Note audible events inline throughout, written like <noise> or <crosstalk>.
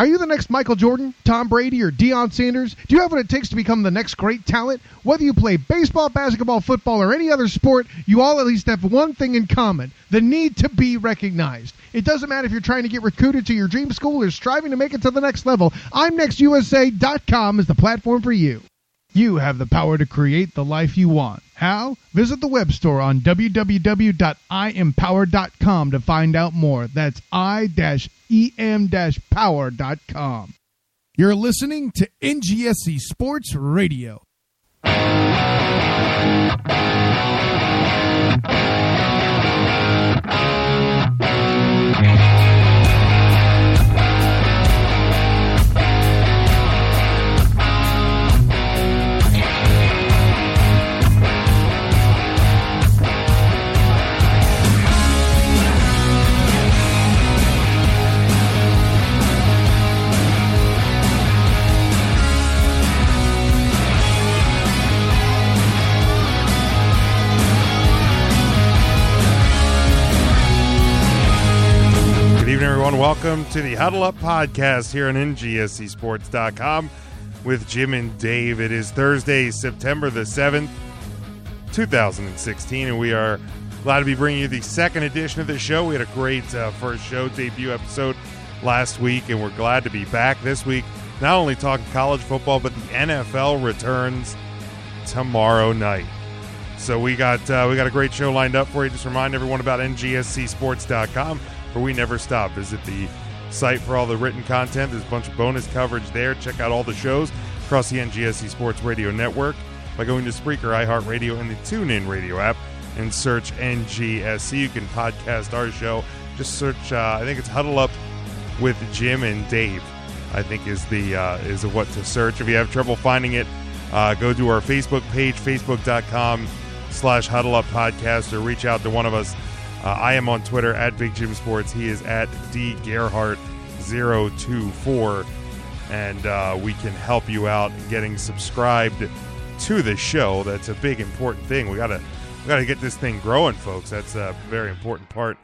Are you the next Michael Jordan, Tom Brady, or Deion Sanders? Do you have what it takes to become the next great talent? Whether you play baseball, basketball, football, or any other sport, you all at least have one thing in common the need to be recognized. It doesn't matter if you're trying to get recruited to your dream school or striving to make it to the next level. I'mNextUSA.com is the platform for you. You have the power to create the life you want. How? Visit the web store on www.iempower.com to find out more. That's i-em-power.com. You're listening to NGSC Sports Radio. Everyone. Welcome to the Huddle Up Podcast here on NGSCSports.com with Jim and Dave. It is Thursday, September the 7th, 2016, and we are glad to be bringing you the second edition of the show. We had a great uh, first show debut episode last week, and we're glad to be back this week. Not only talking college football, but the NFL returns tomorrow night. So we got uh, we got a great show lined up for you. Just remind everyone about NGSCSports.com where we never stop. Visit the site for all the written content. There's a bunch of bonus coverage there. Check out all the shows across the NGSC Sports Radio Network by going to Spreaker, iHeartRadio, and the TuneIn Radio app and search NGSC. You can podcast our show. Just search. Uh, I think it's Huddle Up with Jim and Dave. I think is the uh, is what to search. If you have trouble finding it, uh, go to our Facebook page, facebook.com slash Huddle Up Podcast, or reach out to one of us uh, I am on Twitter at Big Jim Sports. He is at D Gerhart 024 and uh, we can help you out getting subscribed to the show. That's a big important thing. We gotta we gotta get this thing growing, folks. That's a very important part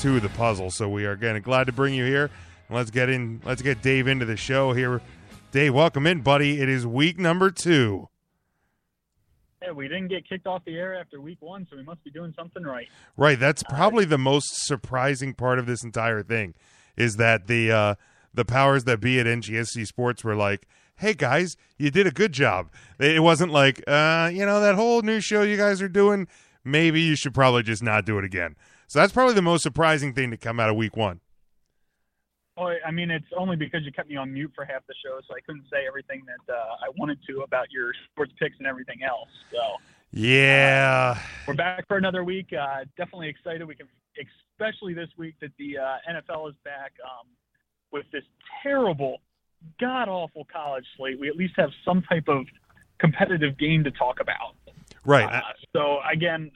to the puzzle. So we are again glad to bring you here. Let's get in. Let's get Dave into the show here. Dave, welcome in, buddy. It is week number two. Yeah, we didn't get kicked off the air after week one, so we must be doing something right. Right. That's probably uh, the most surprising part of this entire thing is that the uh, the powers that be at NGSC Sports were like, "Hey guys, you did a good job." It wasn't like, uh, you know, that whole new show you guys are doing. Maybe you should probably just not do it again. So that's probably the most surprising thing to come out of week one. Oh, I mean, it's only because you kept me on mute for half the show, so I couldn't say everything that uh, I wanted to about your sports picks and everything else. So yeah, uh, we're back for another week. Uh, definitely excited. We can, especially this week, that the uh, NFL is back um, with this terrible, god awful college slate. We at least have some type of competitive game to talk about. Right. Uh, so again,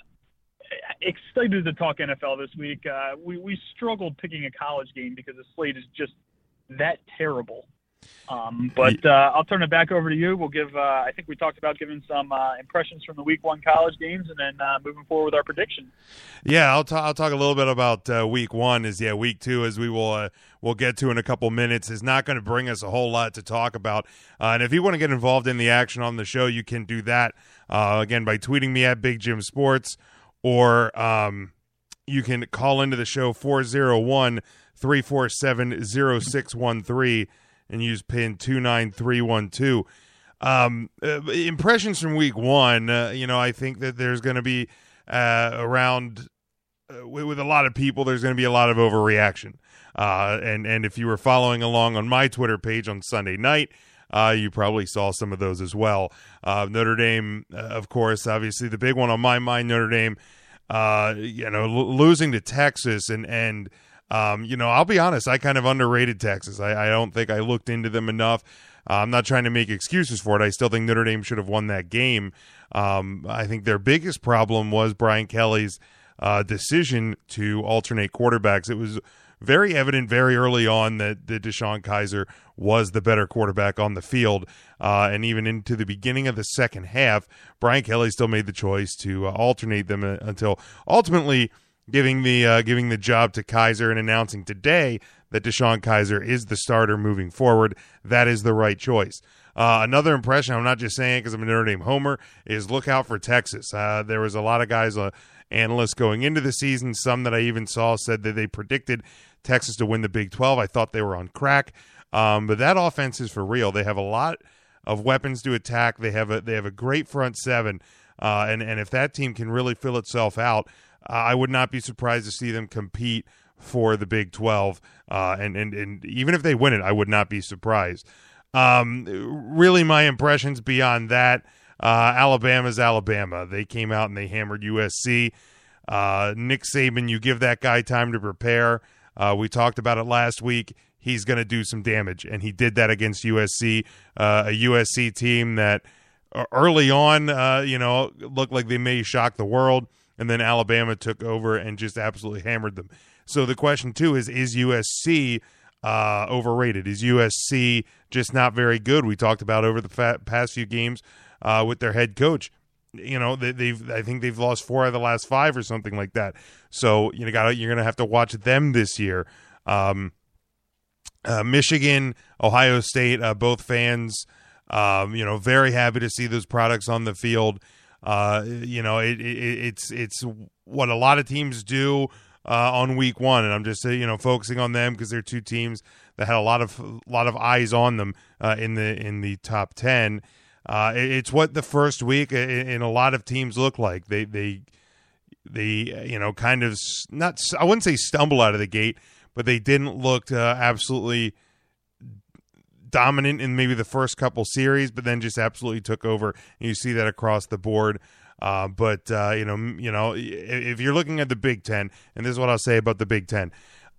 excited to talk NFL this week. Uh, we we struggled picking a college game because the slate is just that terrible. Um, but uh, I'll turn it back over to you. We'll give. Uh, I think we talked about giving some uh, impressions from the Week One college games, and then uh, moving forward with our prediction. Yeah, I'll, talk. I'll talk a little bit about uh, Week One. Is yeah, Week Two, as we will uh, we'll get to in a couple minutes, is not going to bring us a whole lot to talk about. and if you want to get involved in the action on the show, you can do that again by tweeting me at Big Jim Sports or um, you can call into the show 401 347 0613 and use pin 29312. Um, uh, impressions from week one, uh, you know, I think that there's going to be uh, around uh, with, with, a lot of people, there's going to be a lot of overreaction. Uh, and, and if you were following along on my Twitter page on Sunday night, uh, you probably saw some of those as well. Uh, Notre Dame, uh, of course, obviously the big one on my mind. Notre Dame, uh, you know, l- losing to Texas, and and um, you know, I'll be honest, I kind of underrated Texas. I, I don't think I looked into them enough. Uh, I'm not trying to make excuses for it. I still think Notre Dame should have won that game. Um, I think their biggest problem was Brian Kelly's uh, decision to alternate quarterbacks. It was very evident very early on that, that DeShone Kizer was the better quarterback on the field. Uh, and even into the beginning of the second half, Brian Kelly still made the choice to uh, alternate them uh, until ultimately giving the uh, giving the job to Kizer and announcing today that DeShone Kizer is the starter moving forward. That is the right choice. Uh, another impression, I'm not just saying because I'm a Notre Dame homer, is look out for Texas. Uh, there was a lot of guys, uh, analysts going into the season. Some that I even saw said that they predicted Texas to win the Big 12. I thought they were on crack. Um, but that offense is for real. They have a lot of weapons to attack. They have a they have a great front seven, uh, and and if that team can really fill itself out, uh, I would not be surprised to see them compete for the Big Twelve. Uh, and and and even if they win it, I would not be surprised. Um, really, my impressions beyond that. Uh, Alabama's Alabama. They came out and they hammered USC. Uh, Nick Saban, you give that guy time to prepare. Uh, we talked about it last week. He's going to do some damage, and he did that against USC, uh, a USC team that uh, early on, uh, you know, looked like they may shock the world, and then Alabama took over and just absolutely hammered them. So the question too is: Is USC uh, overrated? Is USC just not very good? We talked about over the fa- past few games uh, with their head coach you know they, have I think they've lost four of the last five or something like that. So you know, got you're gonna have to watch them this year. Um, uh, Michigan, Ohio State, uh, both fans, um, you know, very happy to see those products on the field. Uh, you know, it, it, it's it's what a lot of teams do uh, on week one, and I'm just uh, you know focusing on them because they're two teams that had a lot of a lot of eyes on them uh, in the in the top ten. Uh, it's what the first week in a lot of teams look like. They they they you know kind of not I wouldn't say stumble out of the gate, but they didn't look uh, absolutely dominant in maybe the first couple series, but then just absolutely took over. And you see that across the board. Uh, but uh, you know, you know, if you're looking at the Big Ten, and this is what I'll say about the Big Ten,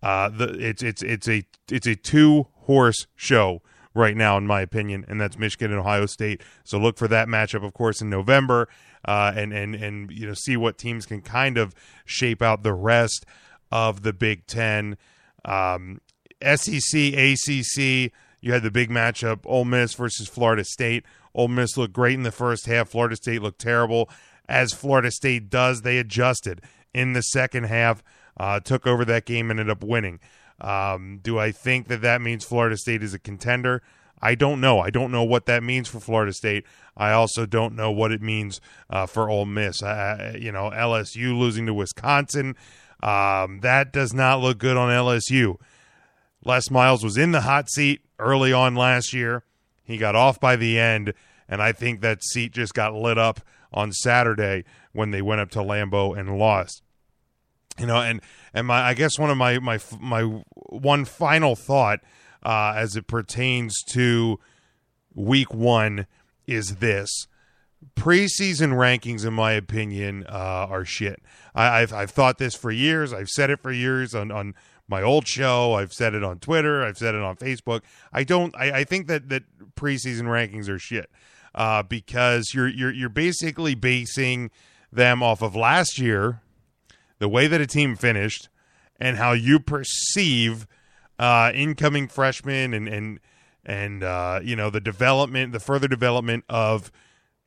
uh, the it's it's it's a it's a two horse show right now, in my opinion, and that's Michigan and Ohio State. So look for that matchup, of course, in November, uh, and and and you know see what teams can kind of shape out the rest of the Big Ten. Um, SEC, ACC. You had the big matchup: Ole Miss versus Florida State. Ole Miss looked great in the first half. Florida State looked terrible. As Florida State does, they adjusted in the second half, uh, took over that game, ended up winning. Um, do I think that that means Florida State is a contender? I don't know. I don't know what that means for Florida State. I also don't know what it means uh, for Ole Miss. You know, LSU losing to Wisconsin. Um, that does not look good on LSU. Les Miles was in the hot seat early on last year. He got off by the end, and I think that seat just got lit up on Saturday when they went up to Lambeau and lost. You know, and and my I guess one of my my my one final thought uh, as it pertains to week one is this. Preseason rankings in my opinion uh, are shit. I, have I've thought this for years. I've said it for years on, on my old show. I've said it on twitter. I've said it on facebook. I don't i, I think that that preseason rankings are shit uh, because you're you're you're basically basing them off of last year the way that a team finished and how you perceive uh, incoming freshmen and and and uh, you know the development, the further development of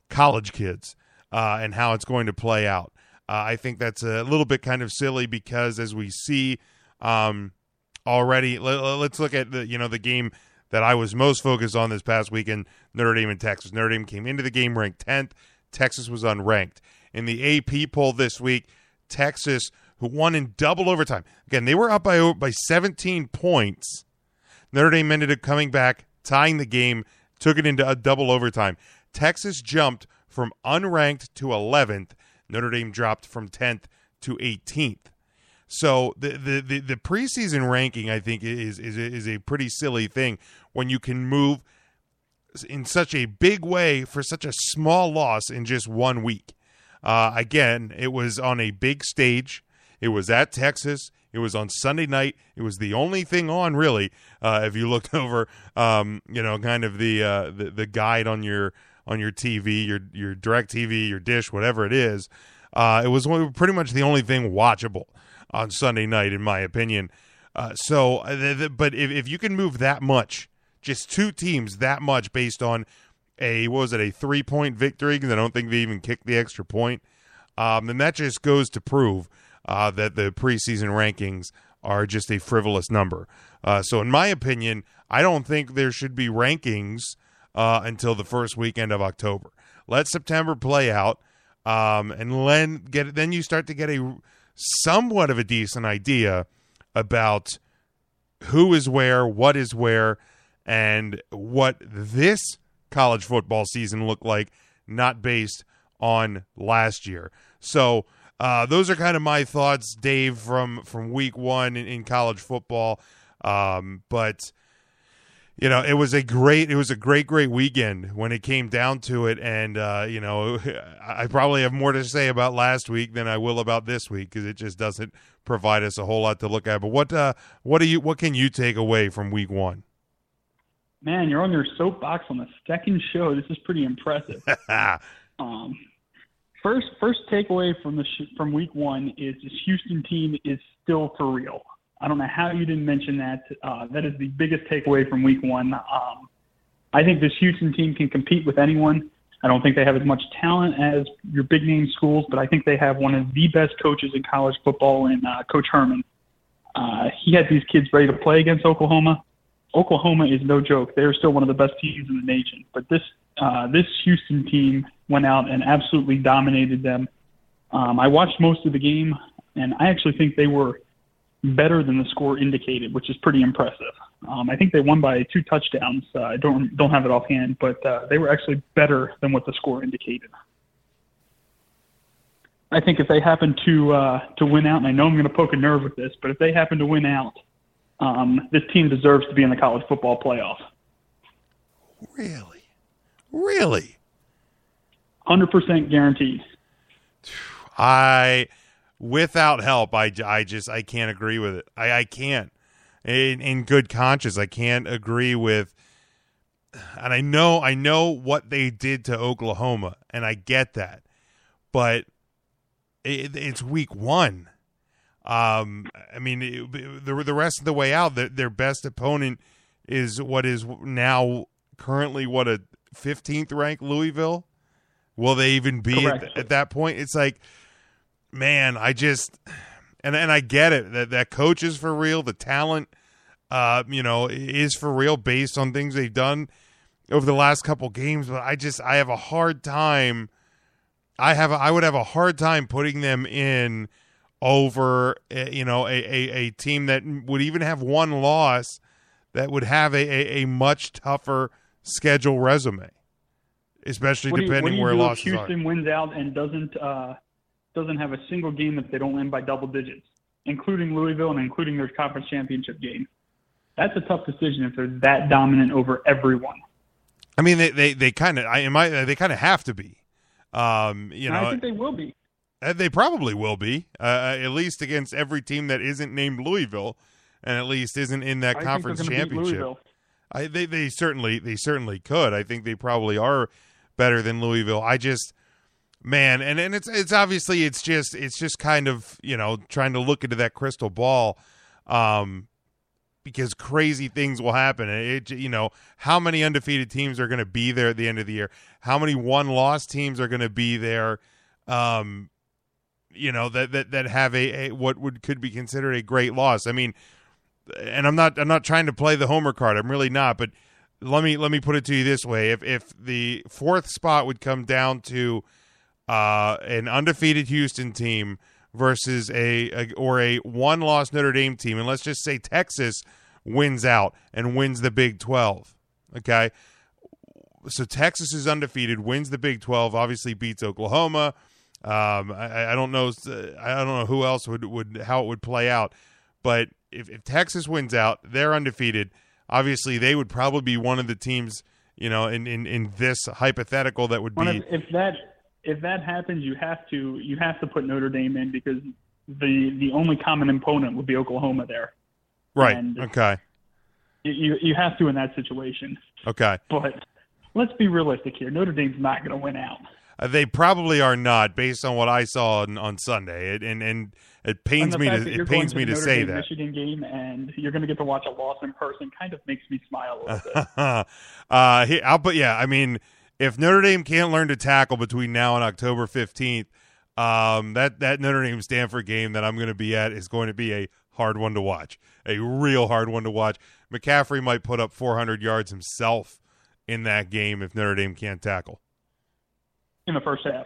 college kids uh, and how it's going to play out. Uh, I think that's a little bit kind of silly because as we see um, already, let, us look at the you know the game that I was most focused on this past weekend, Notre Dame and Texas. Notre Dame came into the game ranked tenth. Texas was unranked. In the AP poll this week, Texas, who won in double overtime. Again, they were up by by 17 points. Notre Dame ended up coming back, tying the game, took it into a double overtime. Texas jumped from unranked to 11th. Notre Dame dropped from 10th to 18th. So the, the the, the preseason ranking, I think, is is is a pretty silly thing when you can move in such a big way for such a small loss in just one week. Uh, again, it was on a big stage. It was at Texas. It was on Sunday night. It was the only thing on, really. Uh, if you looked <laughs> over, um, you know, kind of the, uh, the the guide on your on your TV, your your DirecTV, your dish, whatever it is, uh, it was pretty much the only thing watchable on Sunday night, in my opinion. Uh, so, uh, but if, if you can move that much, just two teams that much based on a what was it a three point victory because I don't think they even kicked the extra point. Um, and that just goes to prove uh, that the preseason rankings are just a frivolous number. Uh, so, in my opinion, I don't think there should be rankings uh, until the first weekend of October. Let September play out, um, and then get then you start to get a somewhat of a decent idea about who is where, what is where, and what this college football season looked like, not based on last year. So uh, those are kind of my thoughts, Dave, from from week one in, in college football. Um, but you know, it was a great, it was a great, great weekend when it came down to it. And uh, you know, <laughs> I probably have more to say about last week than I will about this week because it just doesn't provide us a whole lot to look at. But what, uh, what do you, what can you take away from week one? Man, you're on your soapbox on the second show. This is pretty impressive. <laughs> um, first, first takeaway from the sh- from week one is this Houston team is still for real. I don't know how you didn't mention that. Uh, that is the biggest takeaway from week one. Um, I think this Houston team can compete with anyone. I don't think they have as much talent as your big name schools, but I think they have one of the best coaches in college football in uh, Coach Herman. Uh, he had these kids ready to play against Oklahoma. Oklahoma is no joke. They're still one of the best teams in the nation. But this uh, this Houston team went out and absolutely dominated them. Um, I watched most of the game, and I actually think they were better than the score indicated, which is pretty impressive. Um, I think they won by two touchdowns. Uh, I don't don't have it offhand, but uh, they were actually better than what the score indicated. I think if they happen to uh, to win out, and I know I'm going to poke a nerve with this, but if they happen to win out, um, this team deserves to be in the college football playoff. Really, really, hundred percent guaranteed. I without help, I, I just I can't agree with it. I, I can't. In, in good conscience, I can't agree with. And I know I know what they did to Oklahoma, and I get that, but it, it's week one. Um, I mean, it, the the rest of the way out, the, their best opponent is what is now currently what a 15th ranked Louisville. Will they even be at, at, that point? It's like man, I just and and I get it that that coach is for real. The talent, uh, you know, is for real based on things they've done over the last couple games. But I just I have a hard time. I have a, I would have a hard time putting them in over eh, you know a, a, a team that would even have one loss that would have a, a, a much tougher schedule resume, especially what depending you, where losses Houston are. Houston wins out and doesn't uh, doesn't have a single game that they don't win by double digits, including Louisville and including their conference championship game. That's a tough decision if they're that dominant over everyone. I mean, they they, they kind of I might they kind of have to be. Um, you know, I think they will be. Uh, they probably will be, uh, uh, at least against every team that isn't named Louisville, and at least isn't in that I conference championship. I, they they certainly they certainly could. I think they probably are better than Louisville. I just man and and it's it's obviously it's just it's just kind of you know trying to look into that crystal ball um because crazy things will happen it you know how many undefeated teams are going to be there at the end of the year how many one loss teams are going to be there um you know that that that have a, a what would could be considered a great loss i mean and i'm not i'm not trying to play the homer card i'm really not but let me let me put it to you this way if if the fourth spot would come down to uh, an undefeated Houston team versus a, a or a one loss Notre Dame team, and let's just say Texas wins out and wins the Big Twelve. Okay, so Texas is undefeated, wins the Big Twelve, obviously beats Oklahoma. Um, I, I, don't know. I don't know who else would would how it would play out, but if, if Texas wins out, they're undefeated. Obviously, they would probably be one of the teams, you know, in in, in this hypothetical that would be. If, if that if that happens, you have to you have to put Notre Dame in because the the only common opponent would be Oklahoma there. Right. And okay. You you have to in that situation. Okay. But let's be realistic here. Notre Dame's not going to win out. Uh, they probably are not, based on what I saw on, on Sunday. It, and and it pains me to it pains me to, to say Dame that Michigan game, and you're going to get to watch a loss in person. Kind of makes me smile a little bit. <laughs> uh, I'll put yeah. I mean, if Notre Dame can't learn to tackle between now and October 15th, um, that that Notre Dame Stanford game that I'm going to be at is going to be a hard one to watch. A real hard one to watch. McCaffrey might put up 400 yards himself in that game if Notre Dame can't tackle. In the first half.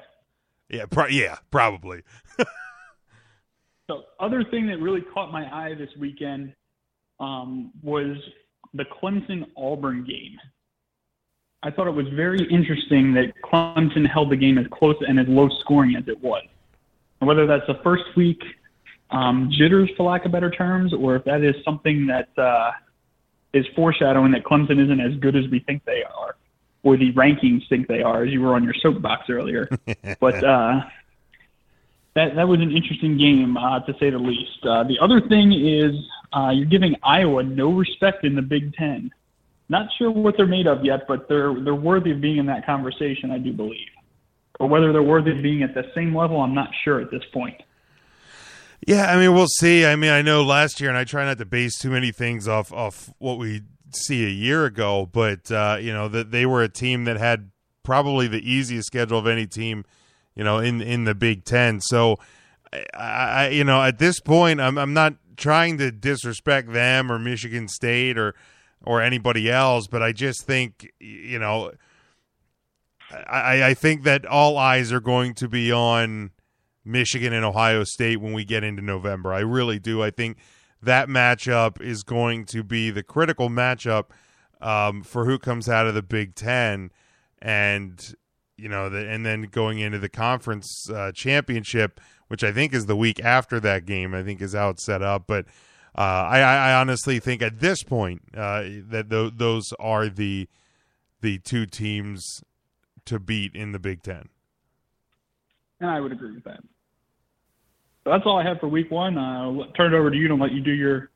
Yeah, pro- yeah, probably. <laughs> the other thing that really caught my eye this weekend um, was the Clemson Auburn game. I thought it was very interesting that Clemson held the game as close and as low scoring as it was. And whether that's the first week um, jitters, for lack of better terms, or if that is something that uh, is foreshadowing that Clemson isn't as good as we think they are, or the rankings think they are, as you were on your soapbox earlier. <laughs> but uh, that that was an interesting game uh, to say the least. Uh, the other thing is uh, you're giving Iowa no respect in the Big Ten. Not sure what they're made of yet, but they're they're worthy of being in that conversation, I do believe. Or whether they're worthy of being at the same level, I'm not sure at this point. Yeah, I mean, we'll see. I mean, I know last year, and I try not to base too many things off off what we see a year ago, but uh, you know that they were a team that had probably the easiest schedule of any team, you know, in in the Big Ten. So, I, I you know, at this point, I'm I'm not trying to disrespect them or Michigan State or or anybody else, but I just think you know, I I think that all eyes are going to be on Michigan and Ohio State when we get into November. I really do. I think that matchup is going to be the critical matchup um, for who comes out of the Big Ten, and you know, the, and then going into the conference uh, championship, which I think is the week after that game. I think is how it's set up, but. Uh, I, I, honestly think at this point uh, that th- those are the the two teams to beat in the Big Ten. And I would agree with that. So that's all I have for week one. I'll turn it over to you to let you do your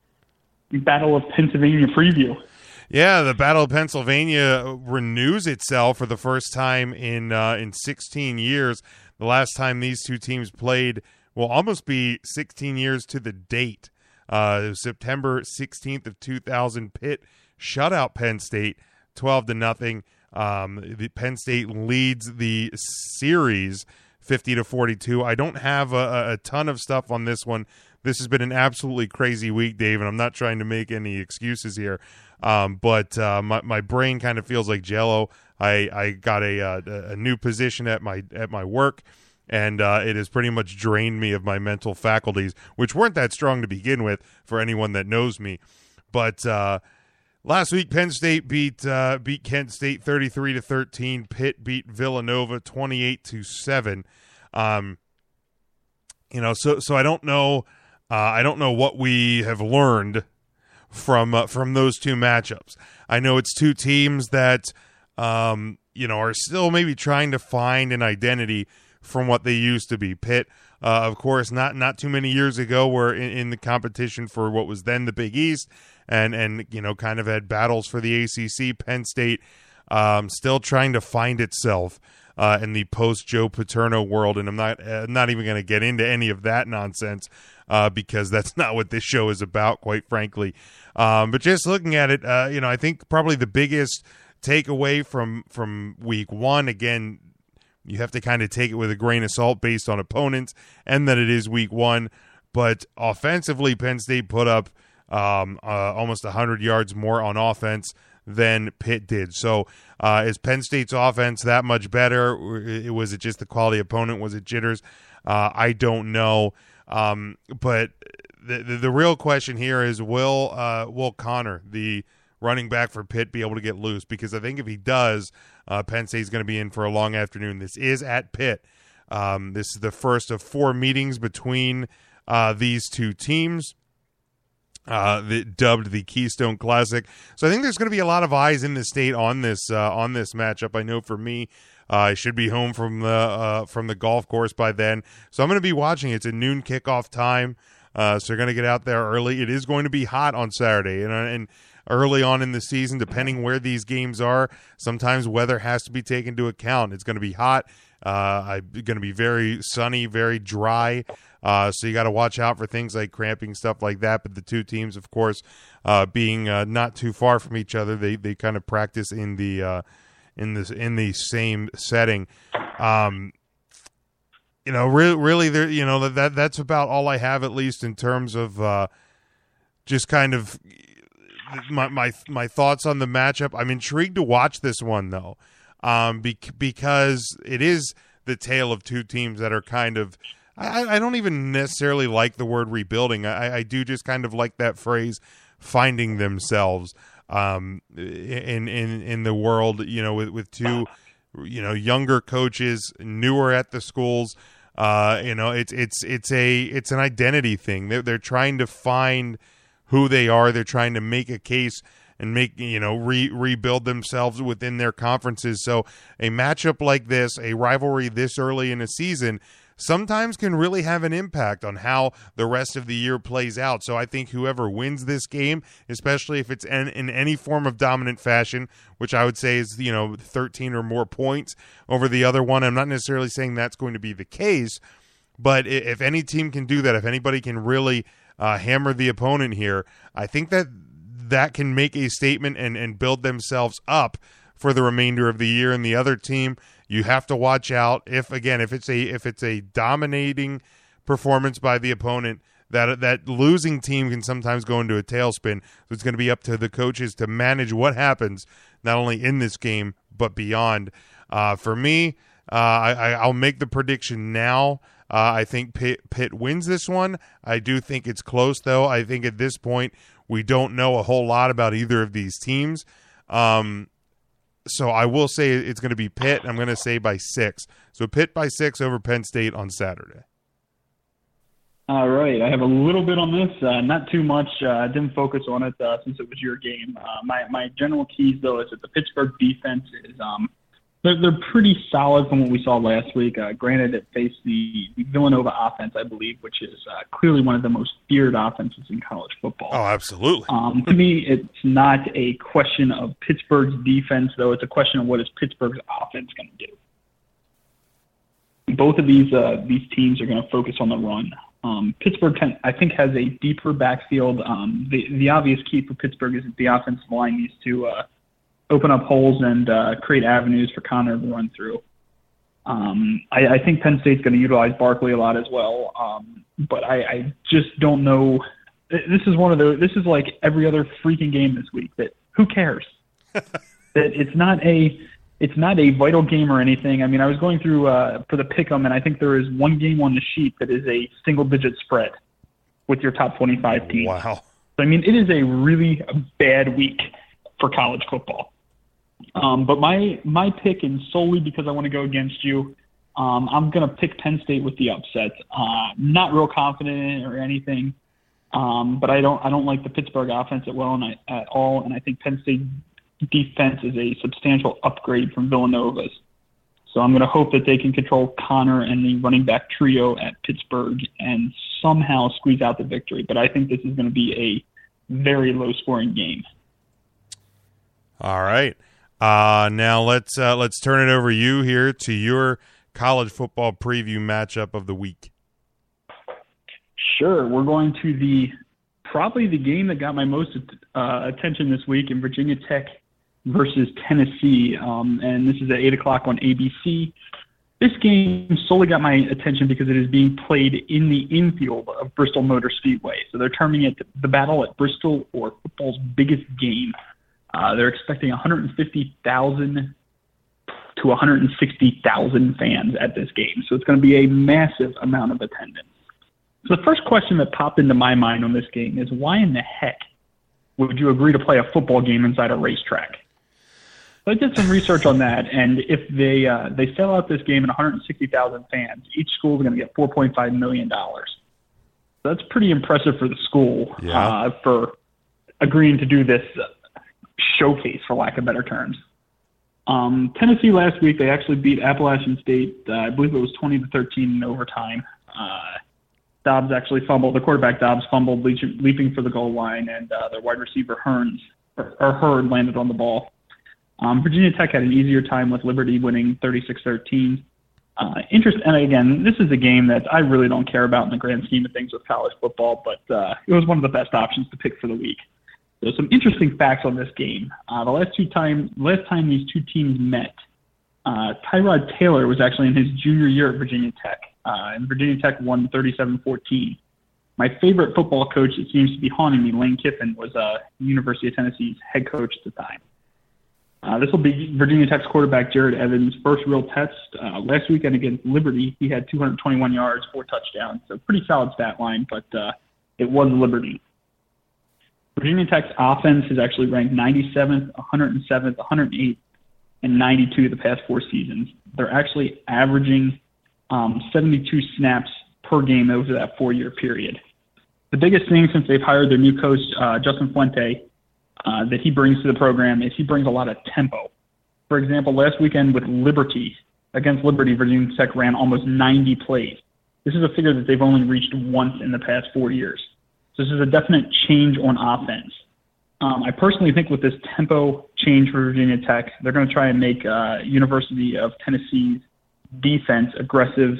Battle of Pennsylvania preview. Yeah, the Battle of Pennsylvania renews itself for the first time in uh, in 16 years. The last time these two teams played will almost be 16 years to the date. Uh, September 16th of 2000, Pitt shut out Penn State 12 to nothing. Um, the Penn State leads the series 50 to 42. I don't have a, a ton of stuff on this one. This has been an absolutely crazy week, Dave, and I'm not trying to make any excuses here. Um, but uh, my my brain kind of feels like Jello. I I got a uh, a new position at my at my work, and uh, it has pretty much drained me of my mental faculties, which weren't that strong to begin with for anyone that knows me. But uh, last week, Penn State beat uh, beat Kent State thirty three to thirteen. Pitt beat Villanova twenty eight to seven. Um, you know, so so I don't know. Uh, I don't know what we have learned from uh, from those two matchups. I know it's two teams that um, you know are still maybe trying to find an identity from what they used to be. Pitt, uh, of course, not not too many years ago, were in, in, the competition for what was then the Big East, and and you know kind of had battles for the ACC. Penn State um, still trying to find itself uh, in the post Joe Paterno world, and I'm not uh, not even going to get into any of that nonsense uh, because that's <laughs> not what this show is about, quite frankly. Um, but just looking at it, uh, you know, I think probably the biggest takeaway from from week one again. You have to kind of take it with a grain of salt based on opponents and that it is week one. But offensively, Penn State put up um, uh, almost 100 yards more on offense than Pitt did. So, uh, is Penn State's offense that much better? Was it just the quality opponent? Was it jitters? Uh, I don't know. Um, but the, the, the real question here is will uh, will Conner the running back for Pitt be able to get loose? Because I think if he does, uh, Penn State's going to be in for a long afternoon. This is at Pitt. Um, this is the first of four meetings between uh, these two teams uh, the, dubbed the Keystone Classic. So I think there's going to be a lot of eyes in the state on this uh, on this matchup. I know for me, uh, I should be home from the uh, from the golf course by then, so I'm going to be watching. It's a noon kickoff time, uh, so you're going to get out there early. It is going to be hot on Saturday, and uh, and early on in the season, depending where these games are, sometimes weather has to be taken into account. It's going to be hot. Uh, I'm going to be very sunny, very dry. Uh, so you got to watch out for things like cramping, stuff like that. But the two teams, of course, uh, being uh, not too far from each other, they they kind of practice in the uh, in this in the same setting. Um, you know, really, really, there. You know that that's about all I have, at least in terms of uh, just kind of my my my thoughts on the matchup. I'm intrigued to watch this one though, um, be- because it is the tale of two teams that are kind of. I, I don't even necessarily like the word rebuilding. I, I do just kind of like that phrase, finding themselves um, in in in the world. You know, with with two, you know, younger coaches, newer at the schools. Uh, you know, it's it's it's a it's an identity thing. They're they're trying to find who they are. They're trying to make a case and make you know re- rebuild themselves within their conferences. So a matchup like this, a rivalry this early in a season, sometimes can really have an impact on how the rest of the year plays out. So I think whoever wins this game, especially if it's in, in any form of dominant fashion, which I would say is you know 13 or more points over the other one. I'm not necessarily saying that's going to be the case, but if any team can do that, if anybody can really uh, hammer the opponent here. I think that that can make a statement and, and build themselves up for the remainder of the year. And the other team, you have to watch out if again if it's a if it's a dominating performance by the opponent. That, that losing team can sometimes go into a tailspin. So it's going to be up to the coaches to manage what happens, not only in this game, but beyond. Uh, for me, uh, I, I'll make the prediction now. Uh, I think Pitt, Pitt wins this one. I do think it's close, though. I think at this point, we don't know a whole lot about either of these teams. Um, so I will say it's going to be Pitt. I'm going to say by six. So Pitt by six over Penn State on Saturday. All right, I have a little bit on this, uh, not too much. Uh, I didn't focus on it uh, since it was your game. Uh, my my general keys though is that the Pittsburgh defense is um, they're, they're pretty solid from what we saw last week. Uh, granted, it faced the, the Villanova offense, I believe, which is uh, clearly one of the most feared offenses in college football. Oh, absolutely. Um, to me, it's not a question of Pittsburgh's defense, though. It's a question of what is Pittsburgh's offense going to do. Both of these uh, these teams are going to focus on the run. Um, Pittsburgh, I think, has a deeper backfield. Um, the the obvious key for Pittsburgh is that the offensive line needs to uh, open up holes and uh, create avenues for Conner to run through. Um, I, I think Penn State's going to utilize Barkley a lot as well, um, but I, I just don't know. This is one of the. This is like every other freaking game this week. That who cares? <laughs> that it's not a. It's not a vital game or anything. I mean, I was going through uh, for the pick'em, and I think there is one game on the sheet that is a single-digit spread with your top 25 teams. Wow. So, I mean, it is a really bad week for college football. Um, but my my pick, and solely because I want to go against you, um, I'm going to pick Penn State with the upset. Uh, not real confident in it or anything, um, but I don't I don't like the Pittsburgh offense at well and I, at all, and I think Penn State defense is a substantial upgrade from Villanova's. So I'm going to hope that they can control Conner and the running back trio at Pittsburgh and somehow squeeze out the victory. But I think this is going to be a very low scoring game. All right. Uh, now let's uh, let's turn it over you here to your college football preview matchup of the week. Sure, we're going to the probably the game that got my most uh, attention this week in Virginia Tech versus Tennessee, um, and this is at eight o'clock on ABC. This game solely got my attention because it is being played in the infield of Bristol Motor Speedway. So they're terming it the battle at Bristol or football's biggest game. Uh, they're expecting 150,000 to 160,000 fans at this game. So it's going to be a massive amount of attendance. So the first question that popped into my mind on this game is why in the heck would you agree to play a football game inside a racetrack? So I did some research on that, and if they uh, they sell out this game in 160,000 fans, each school is going to get 4.5 million dollars. That's pretty impressive for the school yeah. uh, for agreeing to do this showcase, for lack of better terms. Um, Tennessee last week they actually beat Appalachian State. Uh, I believe it was 20 to 13 in overtime. Uh, Dobbs actually fumbled. The quarterback Dobbs fumbled, leaping for the goal line, and uh, their wide receiver Hearns or, or Hurd landed on the ball. Um, Virginia Tech had an easier time with Liberty winning 36-13. Uh, interest, and again, this is a game that I really don't care about in the grand scheme of things with college football, but uh, it was one of the best options to pick for the week. There's some interesting facts on this game. Uh, the last two time, last time these two teams met, uh, Tyrod Taylor was actually in his junior year at Virginia Tech, uh, and Virginia Tech won 37-14. my favorite football coach that seems to be haunting me, Lane Kiffin, was uh, University of Tennessee's head coach at the time. Uh, this will be Virginia Tech's quarterback Jerod Evans' first real test. Uh, last weekend against Liberty, he had 221 yards, four touchdowns, so pretty solid stat line, but uh, it was Liberty. Virginia Tech's offense is actually ranked 97th, 107th, 108th, and 92 the past four seasons. They're actually averaging um, 72 snaps per game over that four-year period. The biggest thing since they've hired their new coach, uh, Justin Fuente, uh, that he brings to the program is he brings a lot of tempo. For example, last weekend with Liberty, against Liberty, Virginia Tech ran almost 90 plays. This is a figure that they've only reached once in the past four years. So this is a definite change on offense. Um, I personally think with this tempo change for Virginia Tech, they're going to try and make uh, University of Tennessee's defense aggressive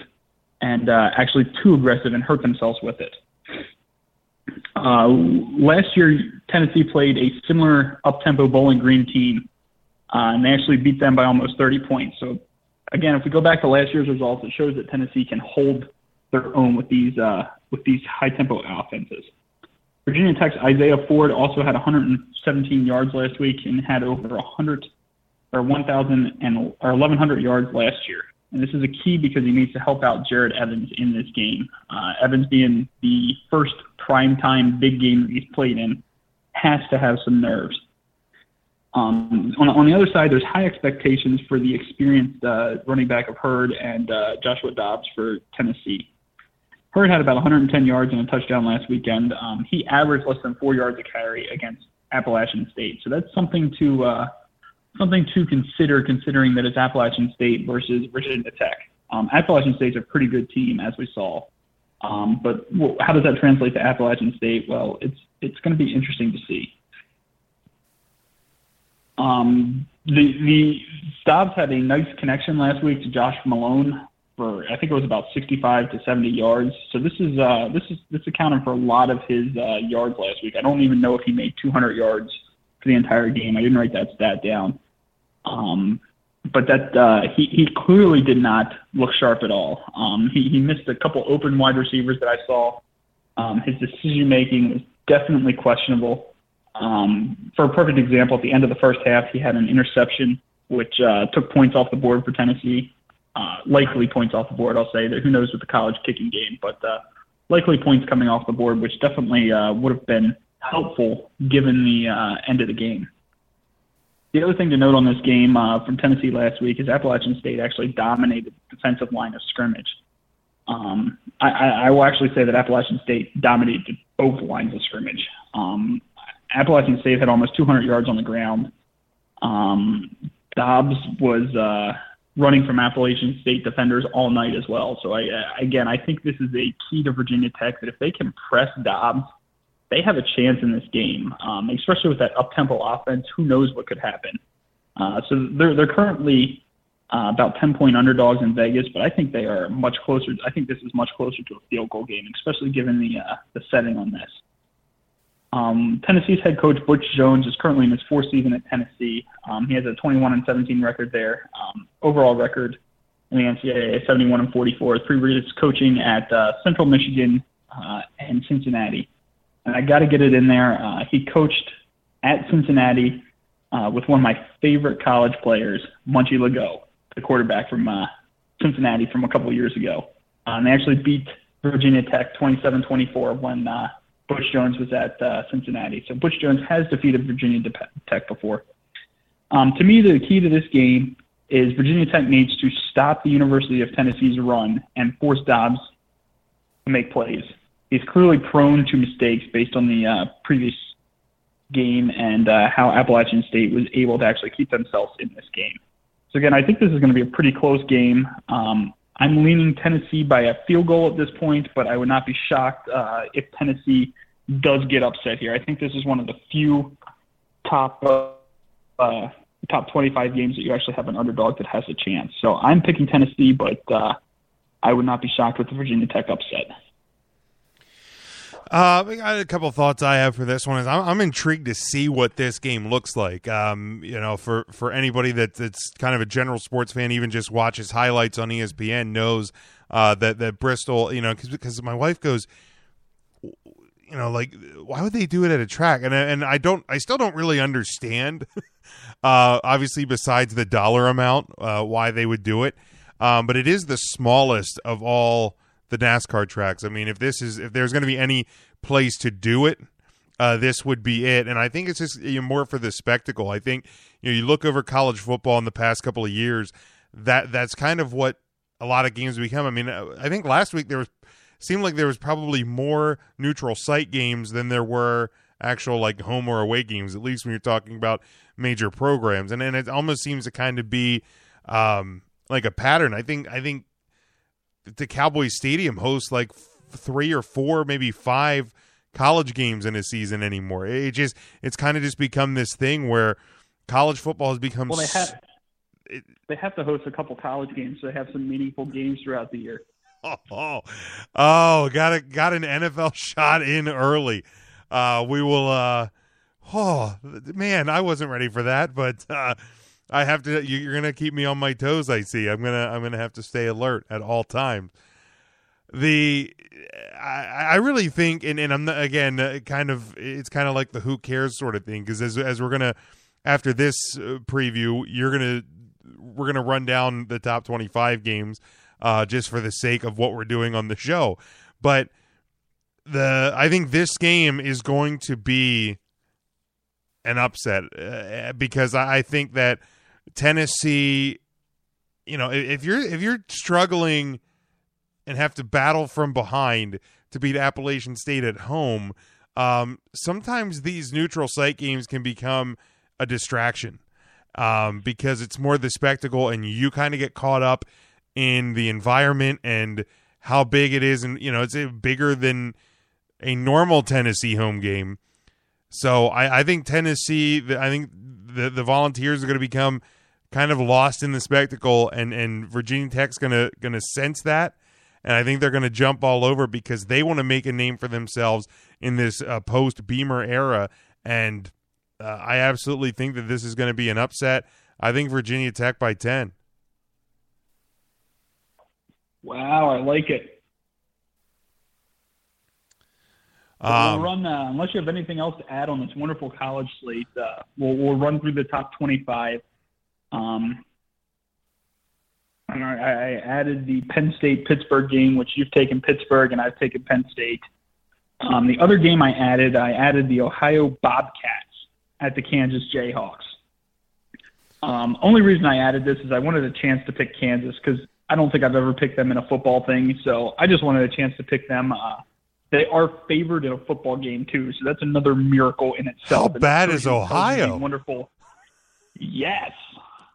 and uh, actually too aggressive and hurt themselves with it. Uh, last year, Tennessee played a similar up-tempo Bowling Green team, uh, and they actually beat them by almost 30 points. So, again, if we go back to last year's results, it shows that Tennessee can hold their own with these uh, with these high-tempo offenses. Virginia Tech's Isaiah Ford also had 117 yards last week and had over 100 or 1,000 and or 1,100 yards last year. And this is a key because he needs to help out Jerod Evans in this game. Uh, Evans being the first primetime big game that he's played in has to have some nerves. Um, on, on the other side, there's high expectations for the experienced uh, running back of Hurd and uh, Joshua Dobbs for Tennessee. Hurd had about 110 yards and a touchdown last weekend. Um, he averaged less than four yards a carry against Appalachian State, so that's something to uh, something to consider, considering that it's Appalachian State versus Virginia Tech. Um, Appalachian State's a pretty good team, as we saw. Um, but how does that translate to Appalachian State? Well, it's it's going to be interesting to see. Um, the the Dobbs had a nice connection last week to Josh Malone for I think it was about 65 to 70 yards. So this is uh, this is this accounted for a lot of his uh, yards last week. I don't even know if he made 200 yards for the entire game. I didn't write that stat down. Um, but that uh, he he clearly did not look sharp at all. Um, he he missed a couple open wide receivers that I saw. Um, his decision making was definitely questionable. Um, for a perfect example, at the end of the first half, he had an interception which uh, took points off the board for Tennessee. Uh, likely points off the board, I'll say. That who knows with the college kicking game, but uh, likely points coming off the board, which definitely uh, would have been helpful given the uh, end of the game. The other thing to note on this game uh, from Tennessee last week is Appalachian State actually dominated the defensive line of scrimmage. Um, I, I will actually say that Appalachian State dominated both lines of scrimmage. Um, Appalachian State had almost 200 yards on the ground. Um, Dobbs was uh, running from Appalachian State defenders all night as well. So I, again, I think this is a key to Virginia Tech that if they can press Dobbs they have a chance in this game, um, especially with that up-tempo offense. Who knows what could happen? Uh, so they're they're currently uh, about 10 point underdogs in Vegas, but I think they are much closer. I think this is much closer to a field goal game, especially given the uh, the setting on this. Um, Tennessee's head coach Butch Jones is currently in his fourth season at Tennessee. Um, he has a 21 and 17 record there. Um, overall record in the NCAA 71 and 44. Three years coaching at uh, Central Michigan uh, and Cincinnati and I got to get it in there. Uh, he coached at Cincinnati uh, with one of my favorite college players, Munchie Legaux, the quarterback from uh, Cincinnati from a couple years ago. Uh, and they actually beat Virginia Tech 27-24 when Butch Jones was at uh, Cincinnati. So Butch Jones has defeated Virginia Tech before. Um, to me, the key to this game is Virginia Tech needs to stop the University of Tennessee's run and force Dobbs to make plays he's clearly prone to mistakes based on the uh, previous game and uh, how Appalachian State was able to actually keep themselves in this game. So again, I think this is going to be a pretty close game. Um, I'm leaning Tennessee by a field goal at this point, but I would not be shocked uh, if Tennessee does get upset here. I think this is one of the few top uh, top 25 games that you actually have an underdog that has a chance. So I'm picking Tennessee, but uh, I would not be shocked with the Virginia Tech upset. Uh, a couple thoughts I have for this one is I'm, I'm intrigued to see what this game looks like. Um, you know, for for anybody that, that's kind of a general sports fan, even just watches highlights on ESPN, knows uh, that that Bristol, you know, because my wife goes, you know, like why would they do it at a track? And and I don't, I still don't really understand. <laughs> uh, obviously, besides the dollar amount, uh, why they would do it. Um, but it is the smallest of all the NASCAR tracks. I mean, if this is if there's going to be any place to do it, uh, this would be it. And I think it's just you know, more for the spectacle. I think you know you look over college football in the past couple of years. That that's kind of what a lot of games become. I mean, I think last week there was seemed like there was probably more neutral site games than there were actual like home or away games. At least when you're talking about major programs, and and it almost seems to kind of be um, like a pattern. I think I think the Cowboys Stadium hosts like three or four, maybe five college games in a season anymore. It just it's kind of just become this thing where college football has become. Well, they have it, they have to host a couple college games, so they have some meaningful games throughout the year. Oh, <laughs> oh, oh got a got an NFL shot in early. Uh, we will. Uh, oh man, I wasn't ready for that, but uh, I have to. You're gonna keep me on my toes. I see. I'm gonna. I'm gonna have to stay alert at all times the I, I really think and, and I'm not, again uh, kind of it's kind of like the who cares sort of thing because as as we're gonna after this uh, preview you're gonna we're gonna run down the top 25 games uh, just for the sake of what we're doing on the show but the I think this game is going to be an upset uh, because I, I think that Tennessee you know if you're if you're struggling and have to battle from behind to beat Appalachian State at home, um, sometimes these neutral site games can become a distraction um, because it's more the spectacle and you kind of get caught up in the environment and how big it is. And, you know, it's bigger than a normal Tennessee home game. So I, I think Tennessee, I think the, the volunteers are going to become kind of lost in the spectacle and, and Virginia Tech's going to, going to sense that and I think they're going to jump all over because they want to make a name for themselves in this uh, post Beamer era. And uh, I absolutely think that this is going to be an upset. I think Virginia Tech by 10. Wow, I like it. Um, we'll run, uh, unless you have anything else to add on this wonderful college slate, uh, we'll, we'll run through the top 25. Um, I added the Penn State Pittsburgh game, which you've taken Pittsburgh and I've taken Penn State. Um, the other game I added, I added the Ohio Bobcats at the Kansas Jayhawks. Um, only reason I added this is I wanted a chance to pick Kansas because I don't think I've ever picked them in a football thing. So I just wanted a chance to pick them. Uh, they are favored in a football game too, so that's another miracle in itself. How bad is Ohio? Wonderful. Yes.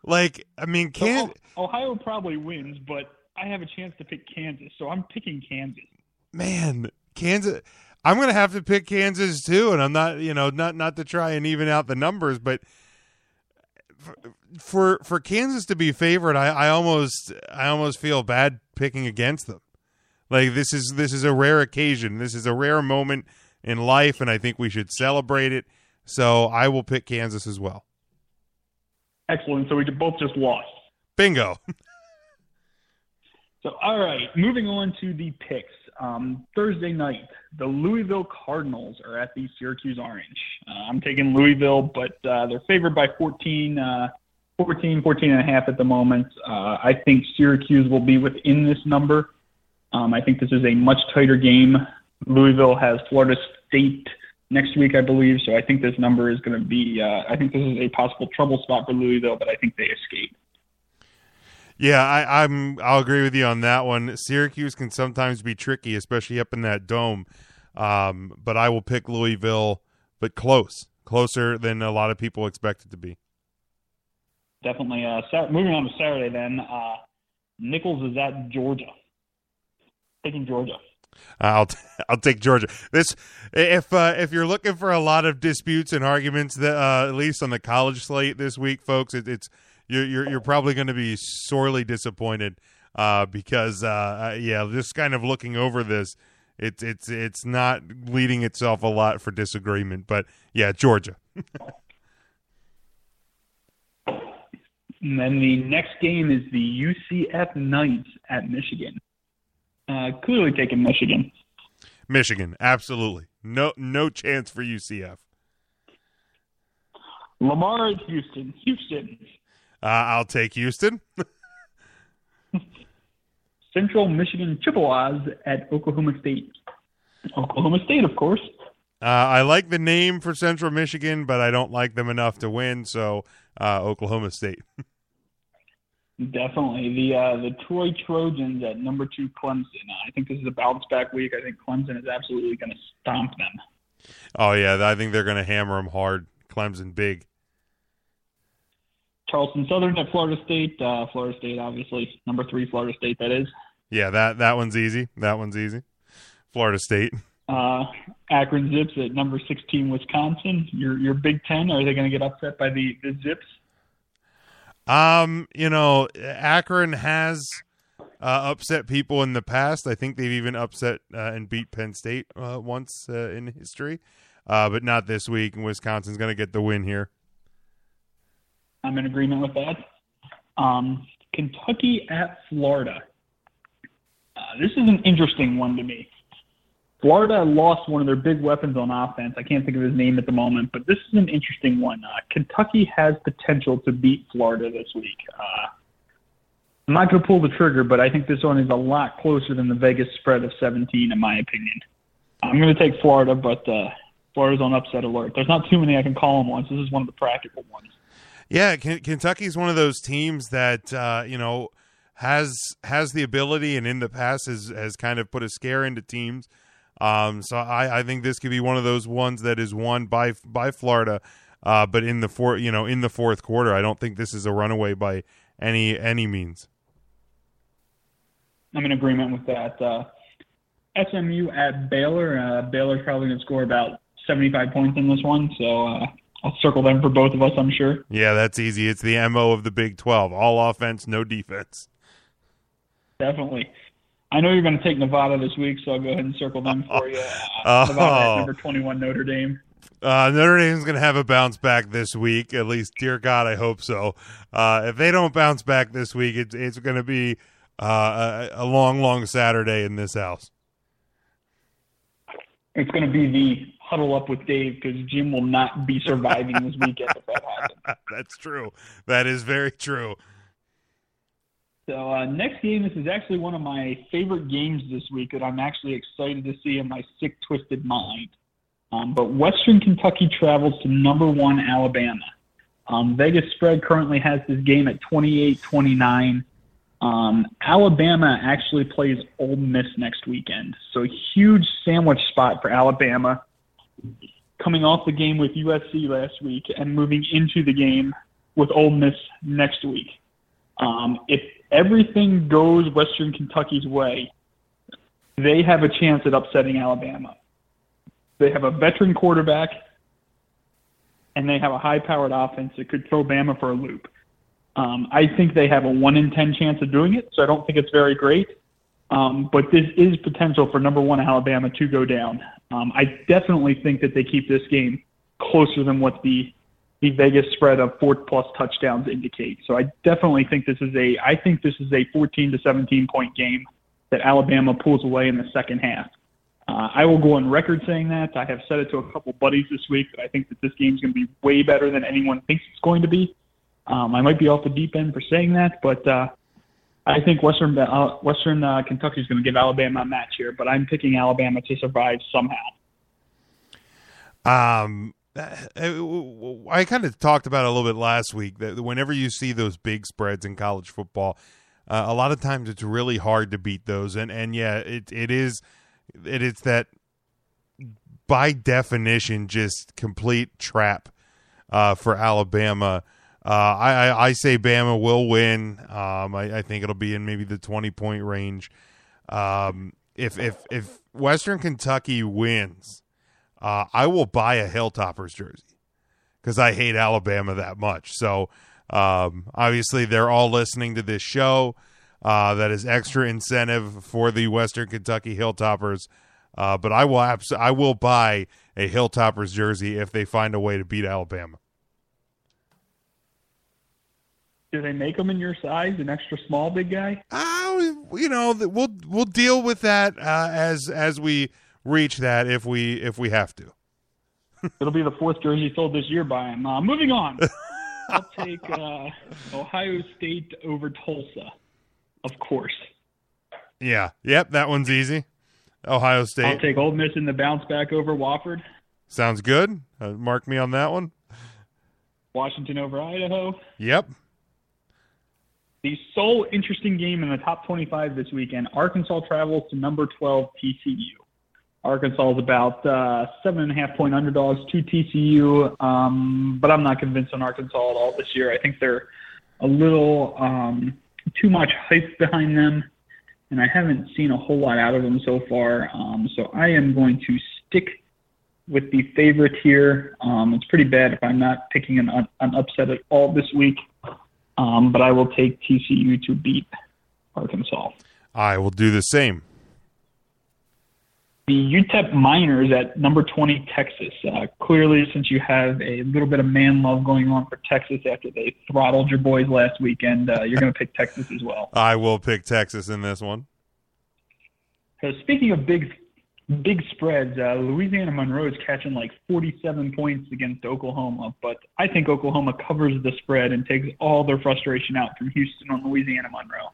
Like I mean, can Ohio probably wins, but I have a chance to pick Kansas, so I'm picking Kansas. Man, Kansas. I'm going to have to pick Kansas too, and I'm not, you know, not not to try and even out the numbers, but for for Kansas to be favored, I, I almost I almost feel bad picking against them. Like this is this is a rare occasion. This is a rare moment in life, and I think we should celebrate it. So I will pick Kansas as well. Excellent. So we both just lost. Bingo. <laughs> so, all right, moving on to the picks. Um, Thursday night, the Louisville Cardinals are at the Syracuse Orange. Uh, I'm taking Louisville, but uh, they're favored by 14, uh, 14, 14 and a half at the moment. Uh, I think Syracuse will be within this number. Um, I think this is a much tighter game. Louisville has Florida State next week, I believe. So I think this number is going to be. Uh, I think this is a possible trouble spot for Louisville, but I think they escape. Yeah, I, I'm. I'll agree with you on that one. Syracuse can sometimes be tricky, especially up in that dome. Um, but I will pick Louisville, but close, closer than a lot of people expect it to be. Definitely. Uh, moving on to Saturday, then uh, Nicholls is at Georgia. Taking Georgia. I'll t- <laughs> I'll take Georgia. This if uh, if you're looking for a lot of disputes and arguments that uh, at least on the college slate this week, folks, it, it's you're you're, you're probably going to be sorely disappointed uh, because uh, uh, yeah, just kind of looking over this, it's it's it's not leading itself a lot for disagreement. But yeah, Georgia. and then the next game is the UCF Knights at Michigan. Uh, clearly taking Michigan. Michigan, absolutely. No no chance for UCF. Lamar at Houston. Houston. Uh, I'll take Houston. <laughs> Central Michigan Chippewas at Oklahoma State. Oklahoma State, of course. Uh, I like the name for Central Michigan, but I don't like them enough to win. So uh, Oklahoma State. <laughs> Definitely the uh, the Troy Trojans at number two Clemson. I think this is a bounce back week. I think Clemson is absolutely going to stomp them. Oh yeah, I think they're going to hammer them hard. Clemson big. Charleston Southern at Florida State. Uh, Florida State, obviously number three Florida State. That is. Yeah, that that one's easy. That one's easy. Florida State. Uh, Akron Zips at number sixteen Wisconsin. Your your Big Ten. Are they going to get upset by the the Zips? Um, you know, Akron has uh, upset people in the past. I think they've even upset uh, and beat Penn State uh, once uh, in history, uh, but not this week. And Wisconsin's going to get the win here. I'm in agreement with that. Um, Kentucky at Florida. Uh, this is an interesting one to me. Florida lost one of their big weapons on offense. I can't think of his name at the moment, but this is an interesting one. Uh, Kentucky has potential to beat Florida this week. Uh, I'm not going to pull the trigger, but I think this one is a lot closer than the Vegas spread of 17, in my opinion. I'm going to take Florida, but uh, Florida's on upset alert. There's not too many I can call them once. This is one of the practical ones. Yeah, K- Kentucky's one of those teams that uh, you know has has the ability, and in the past has has kind of put a scare into teams. Um, so I, I think this could be one of those ones that is won by by Florida, uh, but in the four you know in the fourth quarter, I don't think this is a runaway by any any means. I'm in agreement with that. Uh, SMU at Baylor. Uh, Baylor's probably going to score about 75 points in this one, so uh, I'll circle them for both of us. I'm sure. Yeah, that's easy. It's the mo of the Big 12: all offense, no defense. Definitely. I know you're going to take Nevada this week, so I'll go ahead and circle them for you. Uh, <laughs> Nevada at number 21, Notre Dame. Uh, Notre Dame's going to have a bounce back this week. At least, dear God, I hope so. Uh, if they don't bounce back this week, it's it's going to be uh, a, a long, long Saturday in this house. It's going to be the huddle up with Dave because Jim will not be surviving this weekend if that happens. <laughs> That's true. That is very true. So uh, next game, this is actually one of my favorite games this week that I'm actually excited to see in my sick, twisted mind. Um, but Western Kentucky travels to number one Alabama. Um, Vegas spread currently has this game at 28-29. Um, Alabama actually plays Ole Miss next weekend, so huge sandwich spot for Alabama. Coming off the game with USC last week and moving into the game with Ole Miss next week. Um, if everything goes Western Kentucky's way, they have a chance at upsetting Alabama. They have a veteran quarterback, and they have a high-powered offense that could throw Bama for a loop. Um, I think they have a one in ten chance of doing it, so I don't think it's very great. Um, but this is potential for number one Alabama to go down. Um, I definitely think that they keep this game closer than what the the Vegas spread of four plus touchdowns indicate. So I definitely think this is a I think this is a 14 to 17 point game that Alabama pulls away in the second half. Uh, I will go on record saying that. I have said it to a couple buddies this week that I think that this game is going to be way better than anyone thinks it's going to be. Um, I might be off the deep end for saying that, but uh, I think Western uh, Western uh, Kentucky is going to give Alabama a match here. But I'm picking Alabama to survive somehow. Um, I kind of talked about it a little bit last week that whenever you see those big spreads in college football, uh, a lot of times it's really hard to beat those. And and yeah, it it is it is that by definition just complete trap uh, for Alabama. Uh, I, I, I say Bama will win. Um, I, I think it'll be in maybe the twenty point range. Um, if if if Western Kentucky wins uh, I will buy a Hilltoppers jersey because I hate Alabama that much. So um, obviously, they're all listening to this show. Uh, that is extra incentive for the Western Kentucky Hilltoppers. Uh, but I will abs- I will buy a Hilltoppers jersey if they find a way to beat Alabama. Do they make them in your size, an extra small, big guy? Uh, you know, we'll we'll deal with that uh, as as we reach that if we if we have to. <laughs> It'll be the fourth jersey sold this year by him. Uh, moving on. <laughs> I'll take uh, Ohio State over Tulsa, of course. Yeah. Yep. That one's easy. Ohio State. I'll take Ole Miss in the bounce back over Wofford. Sounds good. Uh, mark me on that one. Washington over Idaho. Yep. The sole interesting game in the top 25 this weekend Arkansas travels to number 12 TCU. Arkansas is about uh, seven and a half point underdogs to TCU, um, but I'm not convinced on Arkansas at all this year. I think they're a little um, too much hype behind them, and I haven't seen a whole lot out of them so far. Um, so I am going to stick with the favorite here. Um, it's pretty bad if I'm not picking an, an upset at all this week, um, but I will take TCU to beat Arkansas. I will do the same. The UTEP Miners at number 20 Texas. Uh, clearly, since you have a little bit of man love going on for Texas after they throttled your boys last weekend, uh, you're going to pick Texas as well. I will pick Texas in this one. So speaking of big big spreads. Uh, Louisiana Monroe is catching like 47 points against Oklahoma, but I think Oklahoma covers the spread and takes all their frustration out from Houston on Louisiana Monroe.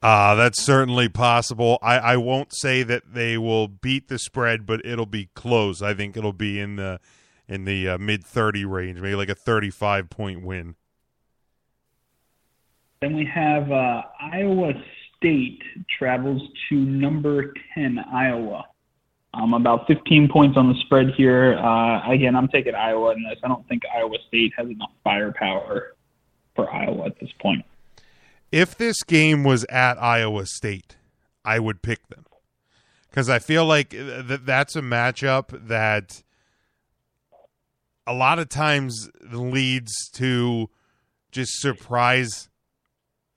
Uh, that's certainly possible. I, I won't say that they will beat the spread, but it'll be close. I think it'll be in the in the uh, mid 30 range, maybe like a 35 point win. Then we have uh, Iowa State travels to number 10 Iowa. Um, about 15 points on the spread here. Uh, again, I'm taking Iowa in this. I don't think Iowa State has enough firepower for Iowa at this point. If this game was at Iowa State, I would pick them because I feel like th- that's a matchup that a lot of times leads to just surprise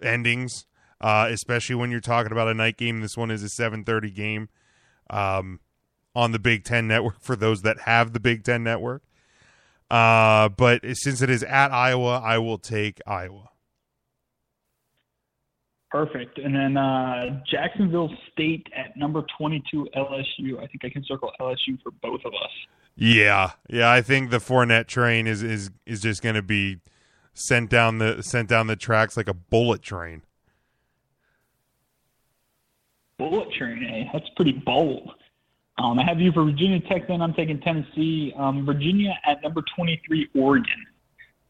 endings, uh, especially when you're talking about a night game. This one is a 7:30 game. Um, on the Big Ten Network <laughs> for those that have the Big Ten Network. Uh, but since it is at Iowa, I will take Iowa. Perfect. And then uh, Jacksonville State at number 22 LSU. I think I can circle LSU for both of us. Yeah, yeah. I think the Fournette train is is is just going to be sent down the sent down the tracks like a bullet train. Bullet train, eh? That's pretty bold. Um, I have you for Virginia Tech. Then I'm taking Tennessee. Um, Virginia at number 23, Oregon.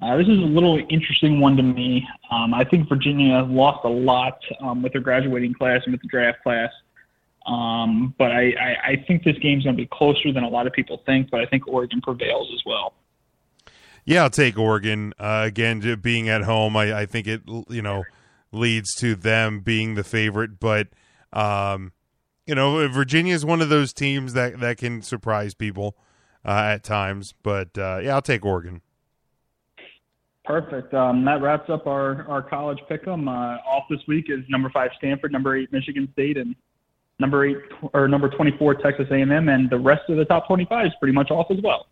Uh, this is a little interesting one to me. Um, I think Virginia lost a lot um, with their graduating class and with the draft class. Um, but I, I, I think this game's going to be closer than a lot of people think. But I think Oregon prevails as well. Yeah, I'll take Oregon. Uh, again, being at home, I, I think it you know leads to them being the favorite. But um, you know, Virginia is one of those teams that that can surprise people uh, at times. But uh, yeah, I'll take Oregon. Perfect. Um, that wraps up our our college pick'em. Uh, off this week is number five Stanford, number eight Michigan State, and number eight or number twenty four Texas A and the rest of the top twenty five is pretty much off as well.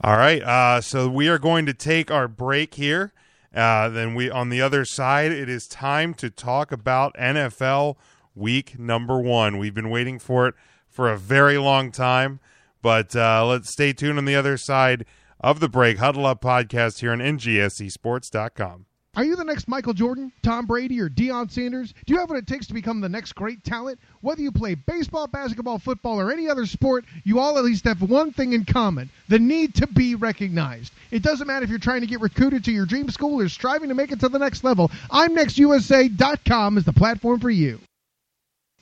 All right. Uh, so we are going to take our break here. Uh, then we on the other side, it is time to talk about NFL week number one. We've been waiting for it for a very long time, but uh, let's stay tuned on the other side of the break. Huddle Up podcast here on NGSCSports.com. Are you the next Michael Jordan, Tom Brady, or Deion Sanders? Do you have what it takes to become the next great talent? Whether you play baseball, basketball, football, or any other sport, you all at least have one thing in common the need to be recognized. It doesn't matter if you're trying to get recruited to your dream school or striving to make it to the next level. I'mNextUSA.com is the platform for you.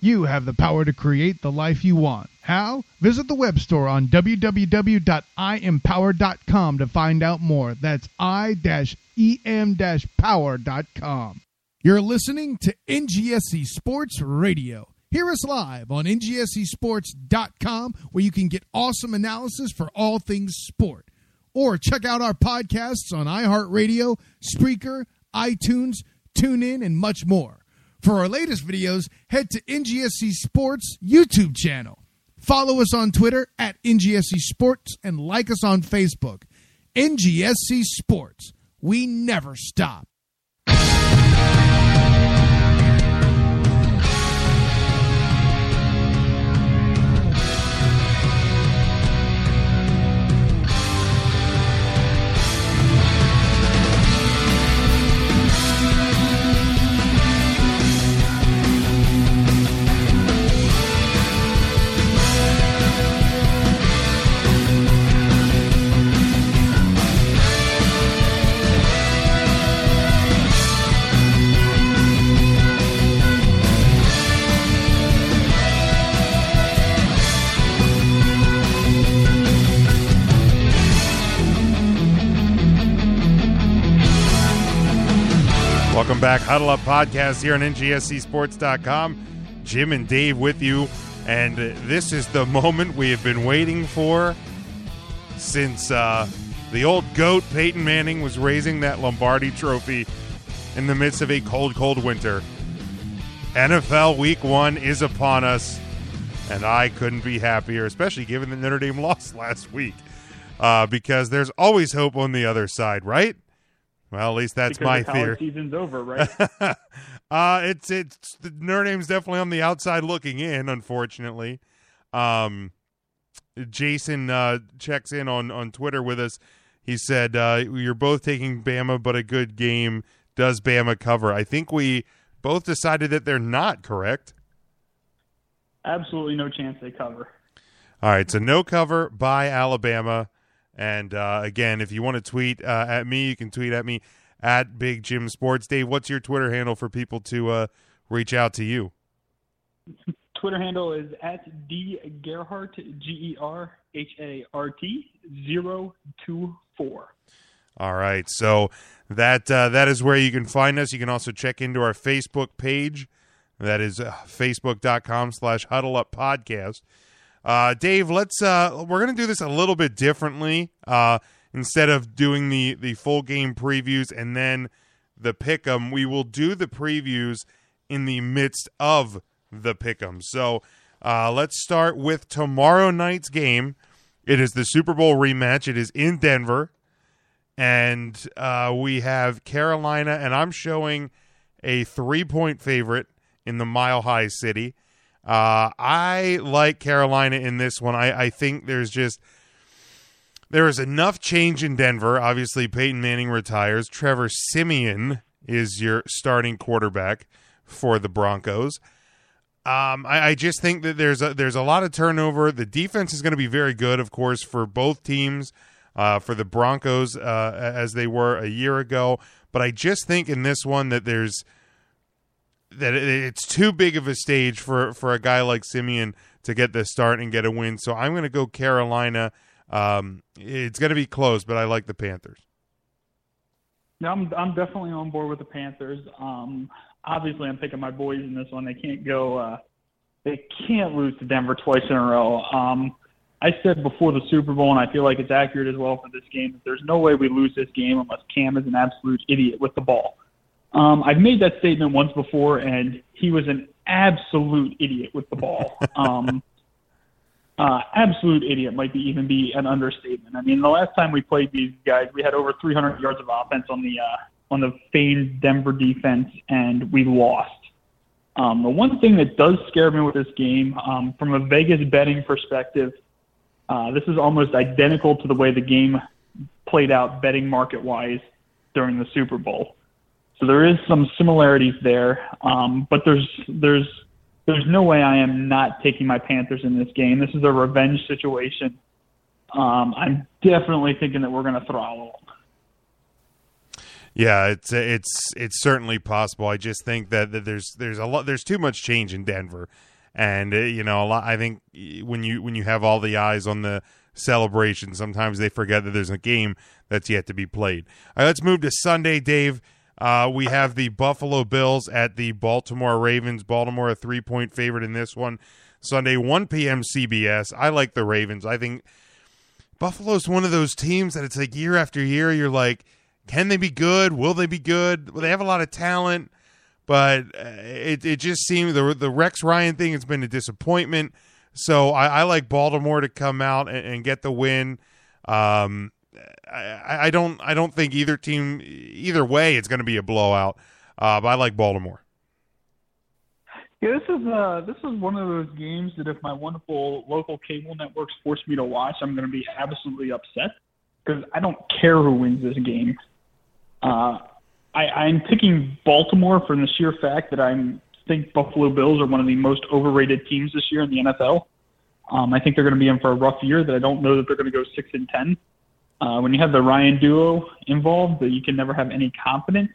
You have the power to create the life you want. How? Visit the web store on www.iempower.com to find out more. That's i-em-power.com. You're listening to NGSC Sports Radio. Hear us live on ngscsports.com where you can get awesome analysis for all things sport. Or check out our podcasts on iHeartRadio, Spreaker, iTunes, TuneIn, and much more. For our latest videos, head to NGSC Sports YouTube channel. Follow us on Twitter at NGSC Sports and like us on Facebook. NGSC Sports. We never stop. Back, Huddle Up Podcast here on NGSCSports.com. Jim and Dave with you, and this is the moment we have been waiting for since uh, the old goat Peyton Manning was raising that Lombardi Trophy in the midst of a cold, cold winter. NFL Week One is upon us, and I couldn't be happier, especially given the Notre Dame <laughs> lost last week, uh, because there's always hope on the other side, right? Well, at least that's because my theory. Season's over, <laughs> right? uh, it's it's the Notre Dame's definitely on the outside looking in. Unfortunately, um, Jason uh, checks in on on Twitter with us. He said uh, you're both taking Bama, but a good game does Bama cover. I think we both decided that they're not correct. Absolutely no chance they cover. All right, so no cover by Alabama. And uh, again, if you want to tweet uh, at me, you can tweet at me at Big Jim Sports. Dave, what's your Twitter handle for people to uh, reach out to you? Twitter handle is at D Gerhart, G E R H A R T, 024. All right. So that uh, that is where you can find us. You can also check into our Facebook page. That is uh, facebook.com slash huddle up podcast. Uh, Dave, let's uh, we're gonna do this a little bit differently. Uh, instead of doing the the full game previews and then the pick'em, we will do the previews in the midst of the pick'em. So uh, let's start with tomorrow night's game. It is the Super Bowl rematch. It is in Denver, and uh, we have Carolina, and I'm showing a three point favorite in the Mile High City. Uh, I like Carolina in this one. I, I think there's just there is enough change in Denver. Obviously, Peyton Manning retires. Trevor Siemian is your starting quarterback for the Broncos. Um, I, I just think that there's a, there's a lot of turnover. The defense is going to be very good, of course, for both teams. Uh, for the Broncos, uh, as they were a year ago, but I just think in this one that there's that it's too big of a stage for for a guy like Siemian to get the start and get a win. So I'm going to go Carolina. Um, it's going to be close, but I like the Panthers. Yeah, I'm I'm definitely on board with the Panthers. Um, obviously, I'm picking my boys in this one. They can't go. Uh, they can't lose to Denver twice in a row. Um, I said before the Super Bowl, and I feel like it's accurate as well for this game. That there's no way we lose this game unless Cam is an absolute idiot with the ball. Um, I've made that statement once before, and he was an absolute idiot with the ball. <laughs> Um, uh, absolute idiot might be even be an understatement. I mean, the last time we played these guys, we had over 300 yards of offense on the uh, on the famed Denver defense, and we lost. Um, the one thing that does scare me with this game, um, from a Vegas betting perspective, uh, this is almost identical to the way the game played out betting market wise during the Super Bowl. So there is some similarities there, um, but there's there's there's no way I am not taking my Panthers in this game. This is a revenge situation. Um, I'm definitely thinking that we're going to throttle them. Yeah, it's it's it's certainly possible. I just think that, that there's there's a lot there's too much change in Denver, and uh, you know a lot. I think when you when you have all the eyes on the celebration, sometimes they forget that there's a game that's yet to be played. All right, let's move to Sunday, Dave. Uh, we have the Buffalo Bills at the Baltimore Ravens. Baltimore a three point favorite in this one. Sunday, 1 p.m. CBS. I like the Ravens. I think Buffalo's one of those teams that it's like year after year, you're like, can they be good? Will they be good? Well, they have a lot of talent, but uh, it, it just seems the, the Rex Ryan thing has been a disappointment. So I, I like Baltimore to come out and, and get the win. Um, I, I, don't I don't think either team either way it's going to be a blowout. Uh, but I like Baltimore. Yeah, this is uh this is one of those games that if my wonderful local cable networks force me to watch, I'm going to be absolutely upset because I don't care who wins this game. Uh, I, I'm picking Baltimore for the sheer fact that I think Buffalo Bills are one of the most overrated teams this year in the NFL. Um, I think they're going to be in for a rough year. That I don't know that they're going to go six and ten. Uh, when you have the Ryan duo involved, that you can never have any confidence.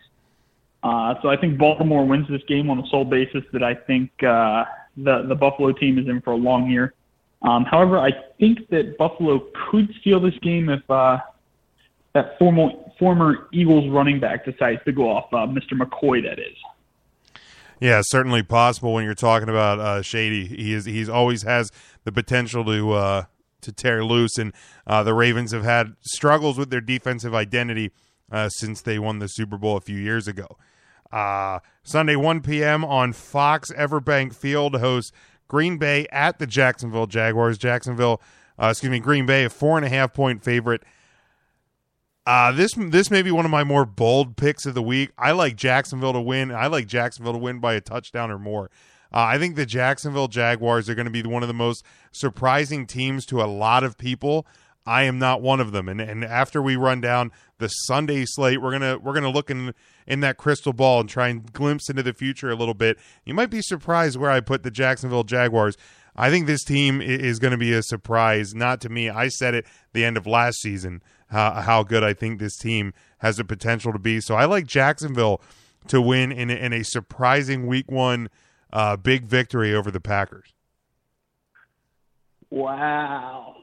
Uh, so I think Baltimore wins this game on the sole basis that I think uh, the the Buffalo team is in for a long year. Um, however, I think that Buffalo could steal this game if uh, that former former Eagles running back decides to go off, uh, Mr. McCoy, that is. Yeah, certainly possible when you're talking about uh, Shady. He is he's always has the potential to uh, to tear loose, and uh, the Ravens have had struggles with their defensive identity uh, since they won the Super Bowl a few years ago. Uh, Sunday, 1 p.m. on Fox Everbank Field hosts Green Bay at the Jacksonville Jaguars. Jacksonville, uh, excuse me, Green Bay, a four and a half point favorite. Uh, this this may be one of my more bold picks of the week. I like Jacksonville to win. I like Jacksonville to win by a touchdown or more. Uh, I think the Jacksonville Jaguars are going to be one of the most surprising teams to a lot of people. I am not one of them. And and after we run down the Sunday slate, we're gonna we're gonna look in in that crystal ball and try and glimpse into the future a little bit. You might be surprised where I put the Jacksonville Jaguars. I think this team is going to be a surprise. Not to me. I said it the end of last season how, how good I think this team has the potential to be. So I like Jacksonville to win in, in a surprising Week One uh, big victory over the Packers. Wow.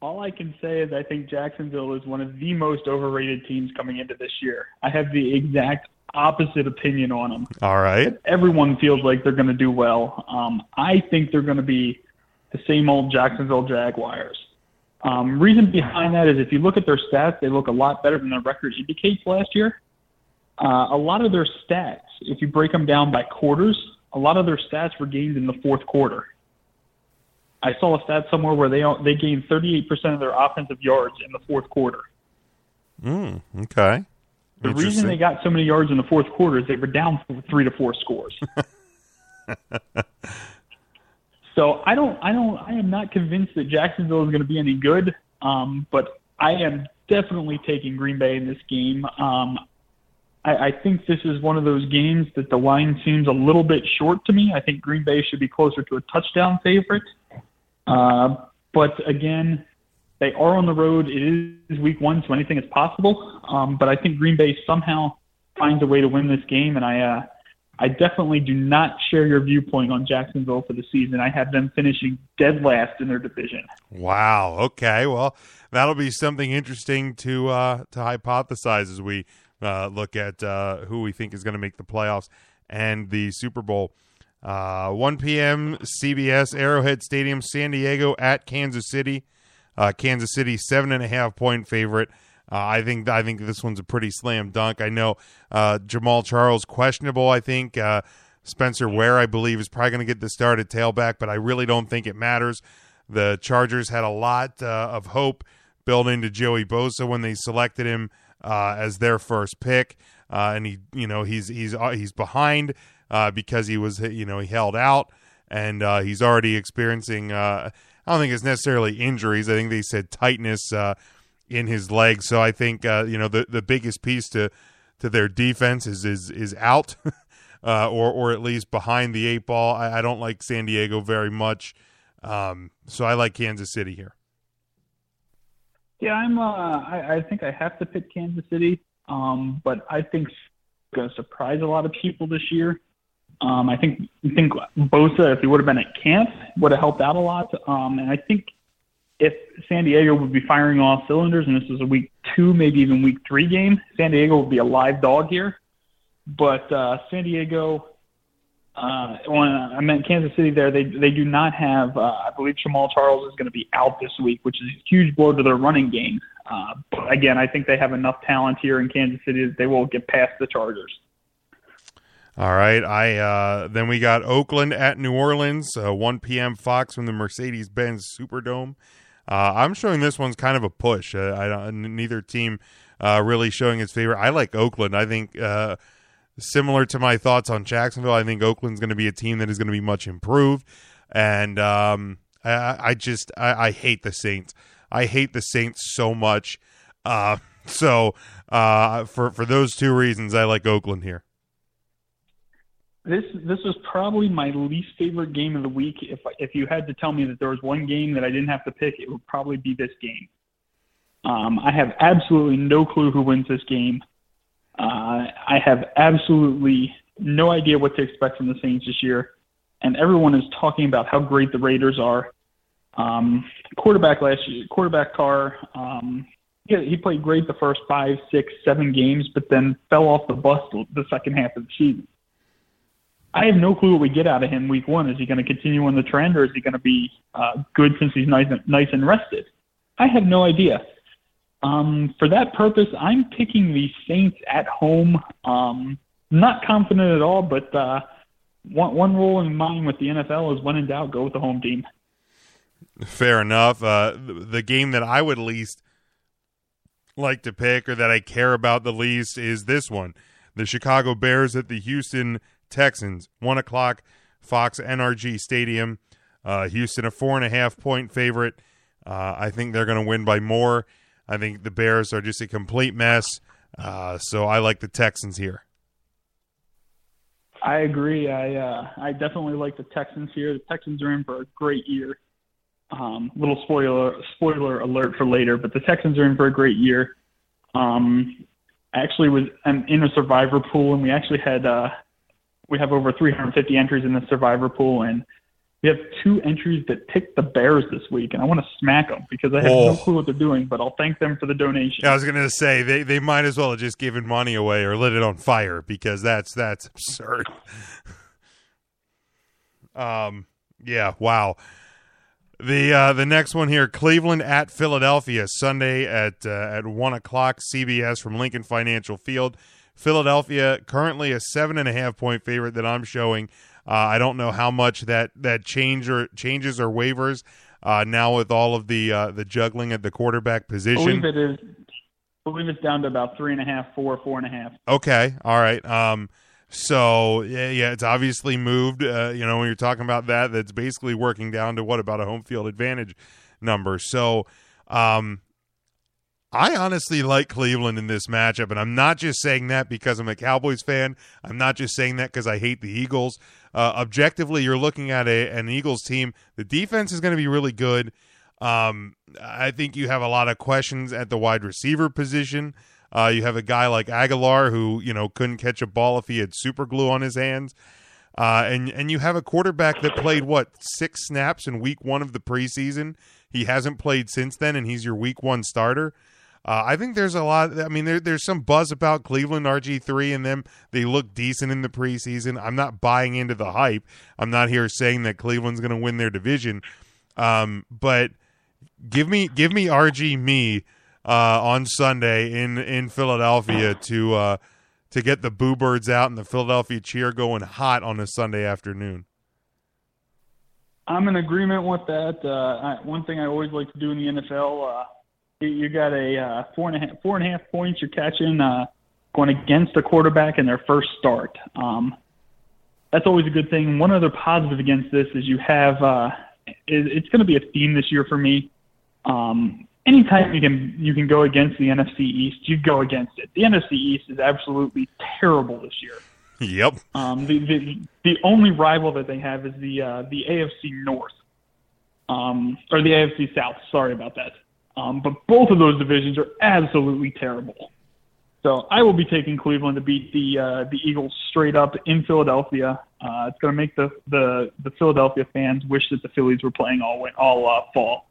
All I can say is I think Jacksonville is one of the most overrated teams coming into this year. I have the exact opposite opinion on them. All right. Everyone feels like they're going to do well. Um, I think they're going to be the same old Jacksonville Jaguars. Um, reason behind that is if you look at their stats, they look a lot better than their record indicates last year. Uh, a lot of their stats, if you break them down by quarters, a lot of their stats were gained in the fourth quarter. I saw a stat somewhere where they they gained 38% of their offensive yards in the fourth quarter. Mm, okay. The reason they got so many yards in the fourth quarter is they were down three to four scores. <laughs> so I don't, I don't, I am not convinced that Jacksonville is going to be any good. Um, but I am definitely taking Green Bay in this game. Um, I, I think this is one of those games that the line seems a little bit short to me. I think Green Bay should be closer to a touchdown favorite. Uh, but again, they are on the road. It is week one, so anything is possible. Um, but I think Green Bay somehow finds a way to win this game, and I, uh, I definitely do not share your viewpoint on Jacksonville for the season. I have them finishing dead last in their division. Wow. Okay. Well, that'll be something interesting to uh, to hypothesize as we uh, look at uh, who we think is going to make the playoffs and the Super Bowl. Uh, 1 p.m. CBS Arrowhead Stadium, San Diego at Kansas City. Uh, Kansas City seven and a half point favorite. Uh, I think I think this one's a pretty slam dunk. I know uh, Jamaal Charles questionable. I think Spencer Ware, I believe, is probably going to get the start at tailback, but I really don't think it matters. The Chargers had a lot of hope built into Joey Bosa when they selected him uh, as their first pick, uh, and he, you know, he's he's he's behind because he was, you know, he held out, and he's already experiencing. I don't think it's necessarily injuries. I think they said tightness in his legs. So I think uh, you know the the biggest piece to to their defense is is is out, <laughs> uh, or or at least behind the eight ball. I, I don't like San Diego very much, um, so I like Kansas City here. Yeah, I'm. Uh, I, I think I have to pick Kansas City, um, but I think going to surprise a lot of people this year. Um, I think I think Bosa, if he would have been at camp, would have helped out a lot. Um, and I think if San Diego would be firing off cylinders and this was a week two, maybe even week three game, San Diego would be a live dog here. But uh, San Diego, uh, when I meant Kansas City, there they they do not have. Uh, I believe Jamaal Charles is going to be out this week, which is a huge blow to their running game. Uh, but again, I think they have enough talent here in Kansas City that they will get past the Chargers. All right, I uh, then we got Oakland at New Orleans, uh, 1 p.m. Fox from the Mercedes-Benz Superdome. Uh, I'm showing this one's kind of a push. Uh, I, neither team uh, really showing its favor. I like Oakland. I think uh, similar to my thoughts on Jacksonville, I think Oakland's going to be a team that is going to be much improved. And um, I, I, just I, I, hate the Saints. I hate the Saints so much. Uh, <laughs> so uh, for for those two reasons, I like Oakland here this this was probably my least favorite game of the week. If if you had to tell me that there was one game that I didn't have to pick, it would probably be this game. Um, I have absolutely no clue who wins this game. Uh, I have absolutely no idea what to expect from the Saints this year, and everyone is talking about how great the Raiders are. Um, quarterback last year, quarterback Carr. Um, he, he played great the first five, six, seven games, but then fell off the bus the second half of the season. I have no clue what we get out of him week one. Is he going to continue on the trend, or is he going to be uh, good since he's nice, nice and rested? I have no idea. Um, for that purpose, I'm picking the Saints at home. Um, not confident at all, but uh, one, one rule in mind with the NFL is when in doubt, go with the home team. Fair enough. Uh, the, game that I would least like to pick or that I care about the least is this one the Chicago Bears at the Houston Texans. One o'clock, Fox NRG Stadium. Uh, Houston, a four and a half point favorite. Uh, I think they're going to win by more. I think the Bears are just a complete mess. Uh, so I like the Texans here. I agree. I uh, I definitely like the Texans here. The Texans are in for a great year. Um, little spoiler spoiler alert for later, but the Texans are in for a great year. Um, I actually was I'm in a survivor pool, and we actually had uh, we have over 350 entries in the survivor pool, and we have two entries that picked the Bears this week, and I want to smack them because I have oh. no clue what they're doing, but I'll thank them for the donation. Yeah, I was going to say they, they might as well have just given money away or lit it on fire because that's that's absurd. <laughs> um, yeah, wow. The uh, the next one here, Cleveland at Philadelphia, Sunday at uh, at one o'clock, CBS from Lincoln Financial Field. Philadelphia currently a seven and a half point favorite that I'm showing. Uh, I don't know how much that that change or changes or waivers uh, now with all of the uh, the juggling at the quarterback position. I believe it is. Believe it's down to about three and a half, four, four and a half. Okay, all right. Um, so yeah, yeah, it's obviously moved. Uh, you know, when you're talking about that, that's basically working down to what about a home field advantage number. So, um, I honestly like Cleveland in this matchup, and I'm not just saying that because I'm a Cowboys fan. I'm not just saying that because I hate the Eagles. Uh, objectively, you're looking at a, an Eagles team. The defense is going to be really good. Um, I think you have a lot of questions at the wide receiver position. Uh, you have a guy like Agholor who you know couldn't catch a ball if he had super glue on his hands, uh, and and you have a quarterback that played what six snaps in week one of the preseason. He hasn't played since then, and he's your week one starter. Uh, I think there's a lot. I mean, there, there's some buzz about Cleveland RG3 and them. They look decent in the preseason. I'm not buying into the hype. I'm not here saying that Cleveland's going to win their division. Um, but give me give me RG me uh, on Sunday in in Philadelphia to uh, to get the Boo Birds out and the Philadelphia cheer going hot on a Sunday afternoon. I'm in agreement with that. Uh, I, one thing I always like to do in the NFL you got a uh, four and a half four and a half points you're catching uh, going against a quarterback in their first start. Um, that's always a good thing. One other positive against this is you have uh, it, it's going to be a theme this year for me. Um, anytime you can you can go against the NFC East, you go against it. The NFC East is absolutely terrible this year. Yep. Um, the, the the only rival that they have is the uh, the AFC North, um, or the AFC South. Sorry about that. Um, but both of those divisions are absolutely terrible. So I will be taking Cleveland to beat the uh, the Eagles straight up in Philadelphia. Uh, it's going to make the, the the Philadelphia fans wish that the Phillies were playing all all uh, fall.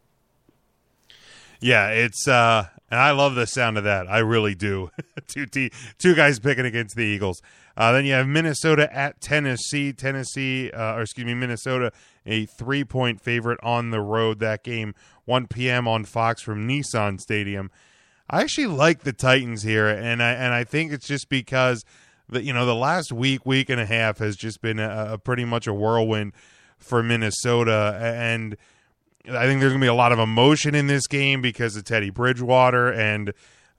Yeah, it's uh, and I love the sound of that. I really do. <laughs> two t- two guys picking against the Eagles. Uh, then you have Minnesota at Tennessee. Tennessee, uh, or excuse me, Minnesota, a three point favorite on the road. That game 1 p.m. on Fox from Nissan Stadium. I actually like the Titans here, and I and I think it's just because the you know the last week, week and a half has just been a, a pretty much a whirlwind for Minnesota, and I think there's gonna be a lot of emotion in this game because of Teddy Bridgewater and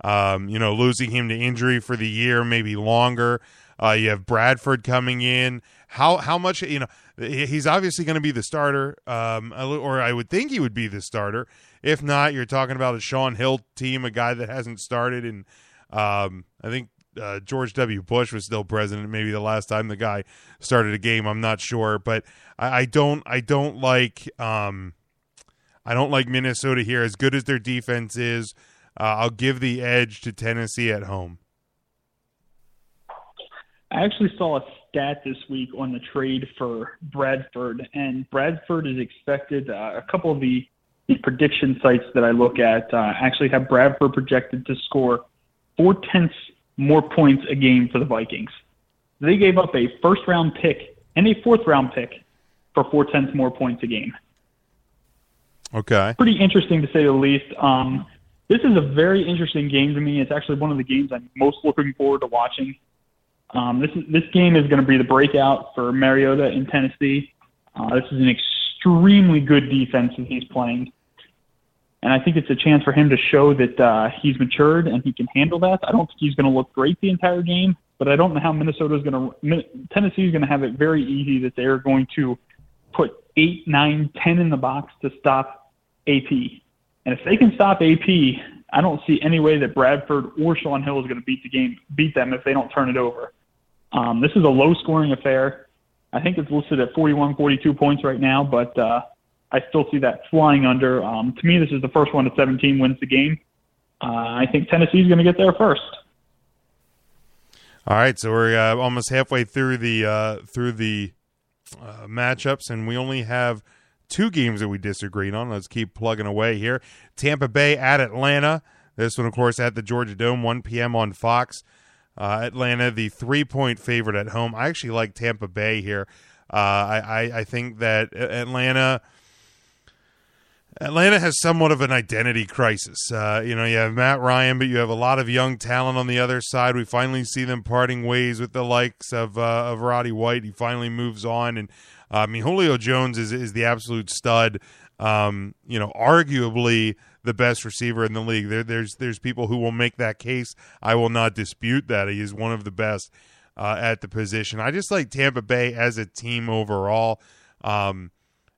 um, you know losing him to injury for the year, maybe longer. Uh, you have Bradford coming in. How how much you know? He's obviously going to be the starter, um, or I would think he would be the starter. If not, you're talking about a Shaun Hill team, a guy that hasn't started, and um, I think uh, George W. Bush was still president. Maybe the last time the guy started a game, I'm not sure, but I, I don't, I don't like, um, I don't like Minnesota here. As good as their defense is, uh, I'll give the edge to Tennessee at home. I actually saw a stat this week on the trade for Bradford, and Bradford is expected. Uh, a couple of the the prediction sites that I look at uh, actually have Bradford projected to score four tenths more points a game for the Vikings. They gave up a first round pick and a fourth round pick for four tenths more points a game. Okay. Pretty interesting to say the least. Um, this is a very interesting game to me. It's actually one of the games I'm most looking forward to watching. Um, this is, this game is going to be the breakout for Mariota in Tennessee. Uh, this is an extremely good defense that he's playing, and I think it's a chance for him to show that uh, he's matured and he can handle that. I don't think he's going to look great the entire game, but I don't know how Minnesota is going to. Tennessee is going to have it very easy that they're going to put eight, nine, ten in the box to stop AP. And if they can stop AP, I don't see any way that Bradford or Shaun Hill is going to beat the game, beat them if they don't turn it over. Um, this is a low-scoring affair. I think it's listed at 41, 42 points right now, but uh, I still see that flying under. Um, to me, this is the first one to 17 wins the game. Uh, I think Tennessee's going to get there first. All right, so we're uh, almost halfway through the uh, through the uh, matchups, and we only have two games that we disagreed on. Let's keep plugging away here. Tampa Bay at Atlanta. This one, of course, at the Georgia Dome, 1 p.m. on Fox. Uh, Atlanta, the three point favorite at home. I actually like Tampa Bay here. Uh, I, I, I think that Atlanta. Atlanta has somewhat of an identity crisis. Uh, you know, you have Matt Ryan, but you have a lot of young talent on the other side. We finally see them parting ways with the likes of uh, of Roddy White. He finally moves on, and uh, I mean Julio Jones is is the absolute stud. Um, you know, arguably the best receiver in the league. There, there's there's people who will make that case. I will not dispute that he is one of the best uh, at the position. I just like Tampa Bay as a team overall. Um,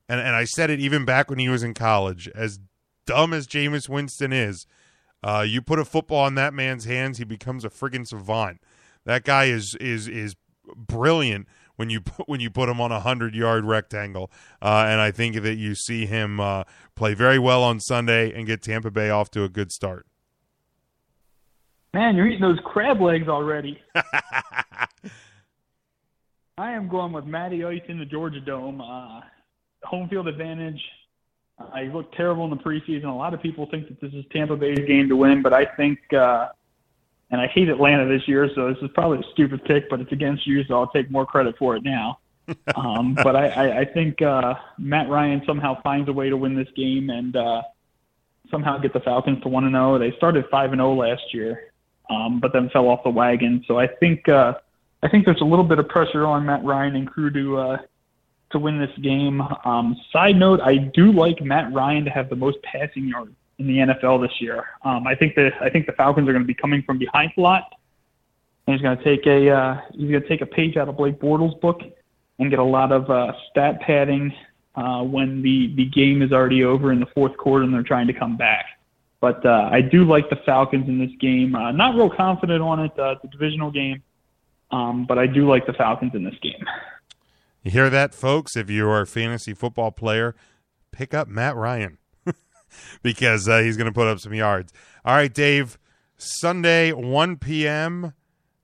and and I said it even back when he was in college. As dumb as Jameis Winston is, uh, you put a football in that man's hands, he becomes a friggin' savant. That guy is is is brilliant when you <laughs> put, when you put him on a hundred yard rectangle. Uh, and I think that you see him uh, play very well on Sunday and get Tampa Bay off to a good start. Man, you're eating those crab legs already. <laughs> I am going with Matty Ice in the Georgia Dome. Uh, home field advantage. Uh, he looked terrible in the preseason. A lot of people think that this is Tampa Bay's game to win, but I think uh, and I hate Atlanta this year, so this is probably a stupid pick, but it's against you, so I'll take more credit for it now. <laughs> um, but I, I, I think uh, Matt Ryan somehow finds a way to win this game and uh, somehow get the Falcons to one and zero. They started five and zero last year, um, but then fell off the wagon. So I think uh, I think there's a little bit of pressure on Matt Ryan and crew to uh, to win this game. Um, side note: I do like Matt Ryan to have the most passing yards in the NFL this year. Um, I think that I think the Falcons are going to be coming from behind a lot. And he's going to take a uh, he's going to take a page out of Blake Bortles' book and get a lot of uh, stat padding uh, when the the game is already over in the fourth quarter and they're trying to come back. But uh, I do like the Falcons in this game. Uh, not real confident on it. Uh, it's a divisional game, um, but I do like the Falcons in this game. You hear that, folks? If you are a fantasy football player, pick up Matt Ryan. <laughs> because uh, he's going to put up some yards. All right, Dave. Sunday, 1 p.m.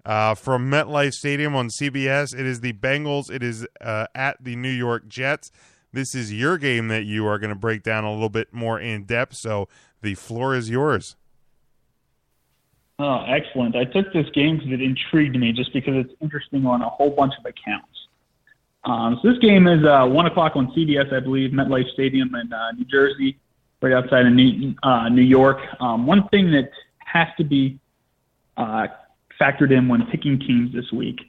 Uh, from MetLife Stadium on CBS. It is the Bengals. It is uh, at the New York Jets. This is your game that you are going to break down a little bit more in depth. So the floor is yours. Oh, excellent. I took this game because it intrigued me just because it's interesting on a whole bunch of accounts. Um, so this game is uh, 1 o'clock on CBS, I believe, MetLife Stadium in uh, New Jersey right outside of New, uh, New York. Um, one thing that has to be uh, factored in when picking teams this week.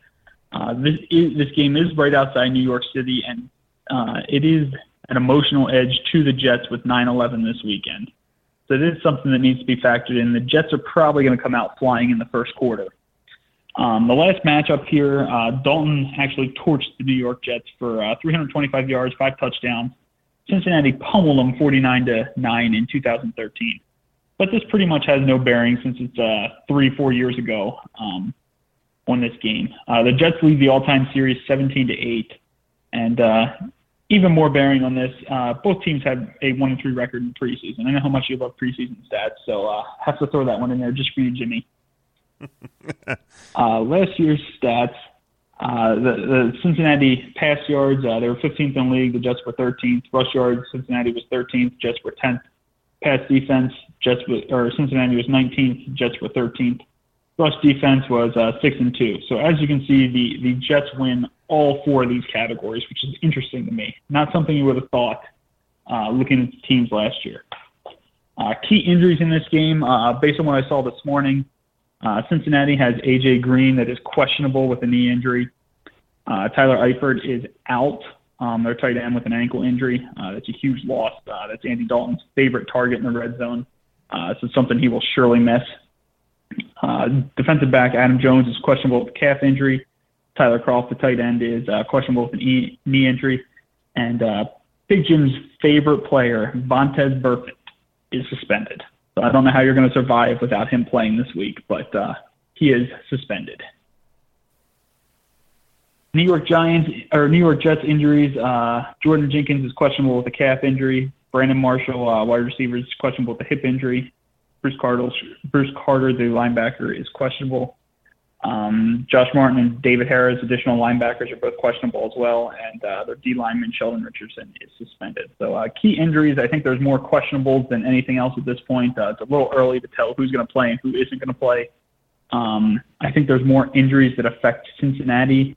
Uh, this is, this game is right outside New York City, and uh, it is an emotional edge to the Jets with 9/11 this weekend. So it is something that needs to be factored in. The Jets are probably going to come out flying in the first quarter. Um, the last matchup here, uh, Dalton actually torched the New York Jets for uh, 325 yards, five touchdowns. Cincinnati pummeled them 49 to 9 in 2013. But this pretty much has no bearing since it's uh, three, four years ago um, on this game. Uh, the Jets lead the all-time series 17 to 8, and uh, even more bearing on this, uh, both teams had a one and three record in preseason. I know how much you love preseason stats, so uh, have to throw that one in there just for you, Jimmy. <laughs> uh, last year's stats Uh, the, the Cincinnati pass yards, uh, they were 15th in the league. The Jets were 13th. Rush yards, Cincinnati was 13th. Jets were 10th. Pass defense, Jets was, or Cincinnati was 19th. Jets were 13th. Rush defense was uh, six and two. So as you can see, the the Jets win all four of these categories, which is interesting to me. Not something you would have thought uh, looking at the teams last year. Uh, key injuries in this game, uh, based on what I saw this morning, uh, Cincinnati has AJ Green that is questionable with a knee injury. Uh, Tyler Eifert is out. Um, their tight end with an ankle injury. Uh, that's a huge loss. Uh, that's Andy Dalton's favorite target in the red zone. Uh, so something he will surely miss. Uh, defensive back Adam Jones is questionable with a calf injury. Tyler Kroft, the tight end, is uh, questionable with a e- knee injury. And uh, Big Jim's favorite player, Vontaze Burfict, is suspended. So I don't know how you're going to survive without him playing this week, but uh, he is suspended. New York Giants or New York Jets injuries. Uh, Jordan Jenkins is questionable with a calf injury. Brandon Marshall, uh, wide receiver, is questionable with a hip injury. Bruce Carter, Bruce Carter, the linebacker, is questionable. Um, Josh Martin and David Harris, additional linebackers, are both questionable as well, and uh, their D lineman Sheldon Richardson is suspended. So uh, key injuries, I think there's more questionables than anything else at this point. Uh, it's a little early to tell who's going to play and who isn't going to play. Um, I think there's more injuries that affect Cincinnati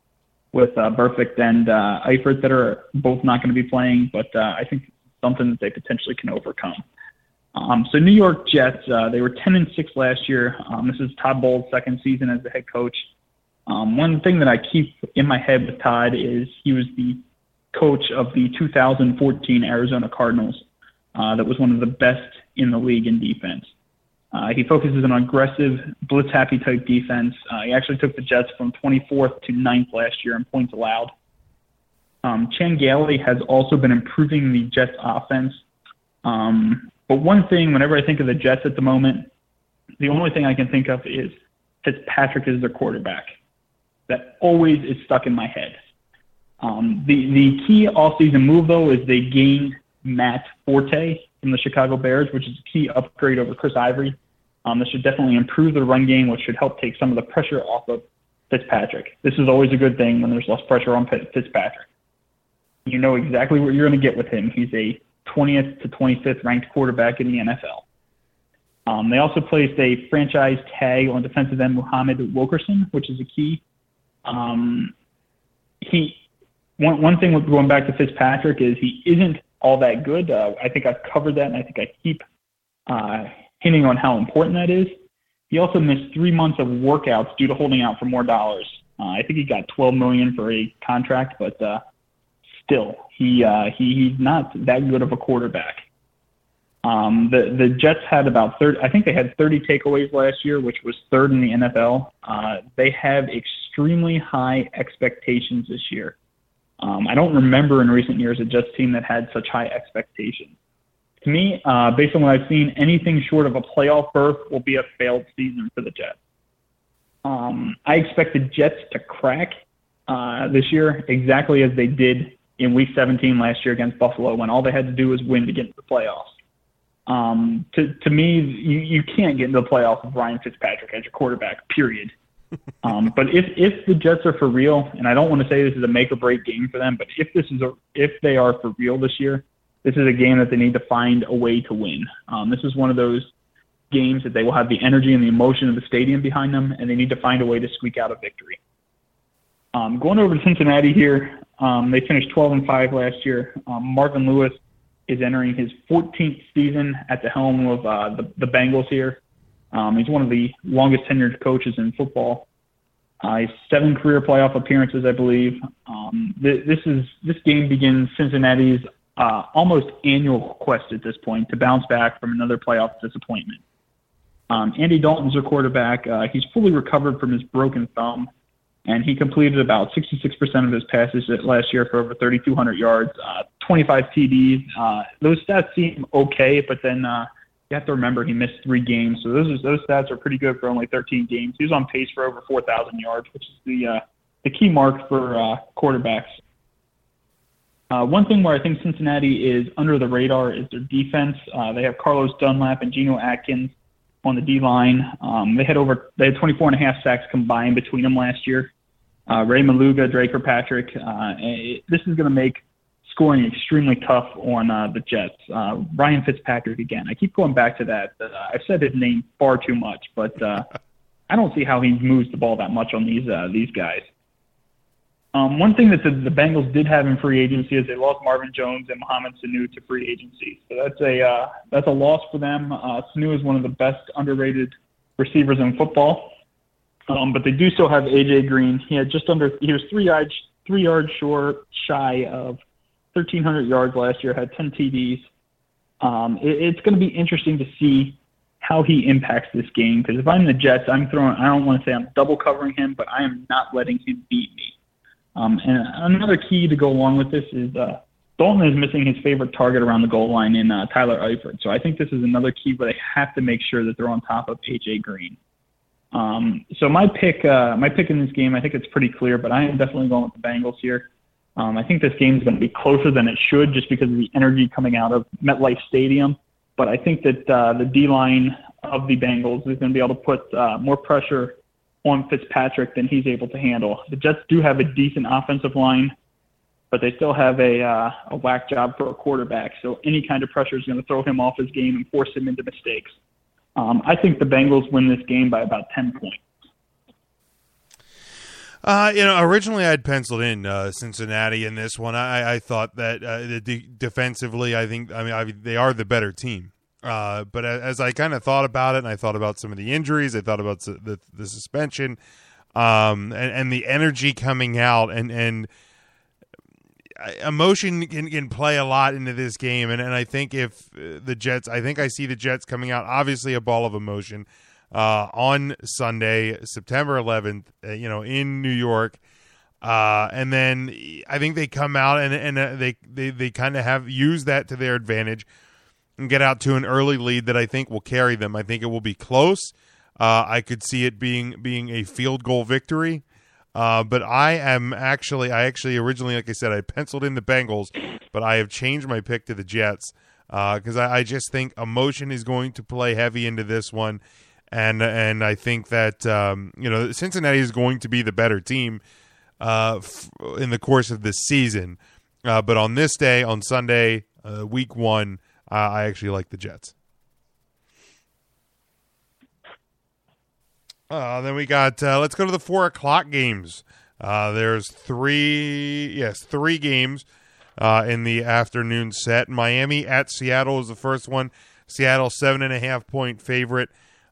with uh, Burfict and uh, Eifert that are both not going to be playing, but uh, I think something that they potentially can overcome. Um, so New York Jets, uh, they were 10 and 6 last year. Um, this is Todd Bowles' second season as the head coach. Um, one thing that I keep in my head with Todd is he was the coach of the 2014 Arizona Cardinals. Uh, that was one of the best in the league in defense. Uh, he focuses on aggressive, blitz happy type defense. Uh, he actually took the Jets from 24th to 9th last year in points allowed. Um, Chan Gailey has also been improving the Jets offense. Um, but one thing, whenever I think of the Jets at the moment, the only thing I can think of is Fitzpatrick is their quarterback. That always is stuck in my head. Um, the the key offseason move though is they gained Matt Forte from the Chicago Bears, which is a key upgrade over Chris Ivory. Um, this should definitely improve the run game, which should help take some of the pressure off of Fitzpatrick. This is always a good thing when there's less pressure on Fitzpatrick. You know exactly what you're going to get with him. He's a 20th to 25th ranked quarterback in the NFL. Um, they also placed a franchise tag on defensive end Muhammad Wilkerson, which is a key. Um, he one one thing with going back to Fitzpatrick is he isn't all that good. Uh, I think I've covered that, and I think I keep uh, hinting on how important that is. He also missed three months of workouts due to holding out for more dollars. Uh, I think he got 12 million for a contract, but uh, still, he, uh, he he's not that good of a quarterback. Um, the the Jets had about 30. I think they had 30 takeaways last year, which was third in the NFL. Uh, they have extremely high expectations this year. Um, I don't remember in recent years a Jets team that had such high expectations. To me, uh, based on what I've seen, anything short of a playoff berth will be a failed season for the Jets. Um, I expect the Jets to crack uh, this year exactly as they did in Week 17 last year against Buffalo when all they had to do was win to get into the playoffs. Um, to to me, you, you can't get into the playoffs with Ryan Fitzpatrick as your quarterback. Period. <laughs> Um, but if if the Jets are for real, and I don't want to say this is a make or break game for them, but if this is a if they are for real this year, this is a game that they need to find a way to win. Um, this is one of those games that they will have the energy and the emotion of the stadium behind them, and they need to find a way to squeak out a victory. Um, going over to Cincinnati here, um, they finished 12 and 5 last year. Um, Marvin Lewis is entering his 14th season at the helm of uh, the, the Bengals here. Um, he's one of the longest tenured coaches in football. Uh, seven career playoff appearances, I believe. Um, th- this is this game begins Cincinnati's uh, almost annual quest at this point to bounce back from another playoff disappointment. Um, Andy Dalton's their quarterback. Uh, he's fully recovered from his broken thumb and he completed about 66% of his passes last year for over 3,200 yards, uh, 25 TDs. Uh, those stats seem okay, but then uh, you have to remember he missed three games, so those those stats are pretty good for only 13 games. He was on pace for over 4,000 yards, which is the uh, the key mark for uh, quarterbacks. Uh, one thing where I think Cincinnati is under the radar is their defense. Uh, they have Carlos Dunlap and Geno Atkins on the D line. Um, they had over they had 24 and a half sacks combined between them last year. Uh, Rey Maualuga, Dre Kirkpatrick. Uh, it, this is going to make scoring extremely tough on uh, the Jets. Uh, Ryan Fitzpatrick again. I keep going back to that. Uh, I've said his name far too much, but uh, <laughs> I don't see how he moves the ball that much on these uh, these guys. Um, one thing that the, the Bengals did have in free agency is they lost Marvin Jones and Mohamed Sanu to free agency. So that's a uh, that's a loss for them. Uh, Sanu is one of the best underrated receivers in football. Um, but they do still have AJ Green. He had just under he was three yards three yards short shy of 1,300 yards last year. Had 10 TDs. Um, it, it's going to be interesting to see how he impacts this game because if I'm the Jets, I'm throwing. I don't want to say I'm double covering him, but I am not letting him beat me. Um, and another key to go along with this is uh, Dalton is missing his favorite target around the goal line in uh, Tyler Eifert. So I think this is another key where they have to make sure that they're on top of AJ Green. Um, so my pick, uh, my pick in this game, I think it's pretty clear, but I am definitely going with the Bengals here. Um, I think this game is going to be closer than it should, just because of the energy coming out of MetLife Stadium. But I think that uh, the D line of the Bengals is going to be able to put uh, more pressure on Fitzpatrick than he's able to handle. The Jets do have a decent offensive line, but they still have a uh, a whack job for a quarterback. So any kind of pressure is going to throw him off his game and force him into mistakes. Um, I think the Bengals win this game by about 10 points. Uh, you know, originally I'd penciled in uh, Cincinnati in this one. I, I thought that uh, de- defensively, I think, I mean, I, they are the better team. Uh, but as I kind of thought about it, and I thought about some of the injuries, I thought about the the suspension, um, and, and the energy coming out, and and emotion can, can play a lot into this game, and, and I think if uh, the Jets, I think I see the Jets coming out, obviously a ball of emotion uh, on Sunday, September 11th, uh, you know, in New York. Uh, and then I think they come out and and uh, they they, they kind of have used that to their advantage and get out to an early lead that I think will carry them. I think it will be close. Uh, I could see it being being a field goal victory. Uh, but I am actually, I actually originally, like I said, I penciled in the Bengals, but I have changed my pick to the Jets because uh, I, I, just think emotion is going to play heavy into this one, and and I think that um, you know Cincinnati is going to be the better team uh, f- in the course of this season. Uh, but on this day, on Sunday, uh, week one, I actually like the Jets. Uh, then we got. Uh, let's go to the four o'clock games. Uh, there's three. Yes, three games uh, in the afternoon set. Miami at Seattle is the first one. Seattle seven and a half point favorite.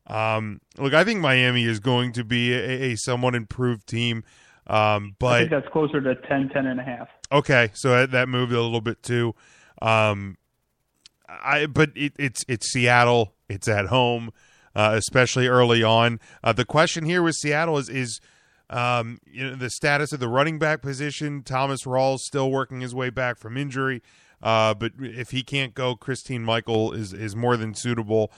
Um, look, I think Miami is going to be a, a somewhat improved team. Um, but I think that's closer to 10, 10 and a half. Okay, so that moved a little bit too. Um, I but it, it's it's Seattle. It's at home uh, especially early on. Uh, the question here with Seattle is is um, you know the status of the running back position. Thomas Rawls still working his way back from injury, uh, but if he can't go, Christine Michael is is more than suitable.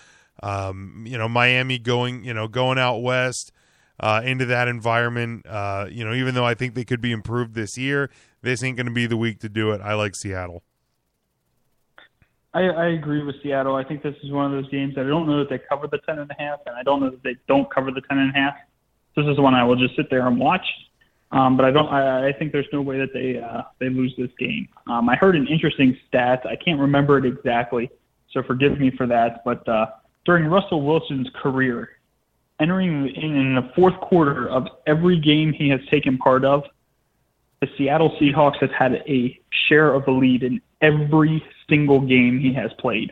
Um, you know, Miami going you know going out west. Uh, into that environment. Uh, you know, even though I think they could be improved this year, this ain't going to be the week to do it. I like Seattle. I, I agree with Seattle. I think this is one of those games that I don't know that they cover the ten and a half, and I don't know that they don't cover the ten and a half. This is one I will just sit there and watch. Um, but I don't. I, I think there's no way that they uh, they lose this game. Um, I heard an interesting stat. I can't remember it exactly, so forgive me for that. But uh, during Russell Wilson's career, entering in, in the fourth quarter of every game he has taken part of, the Seattle Seahawks has had a share of the lead in every single game he has played.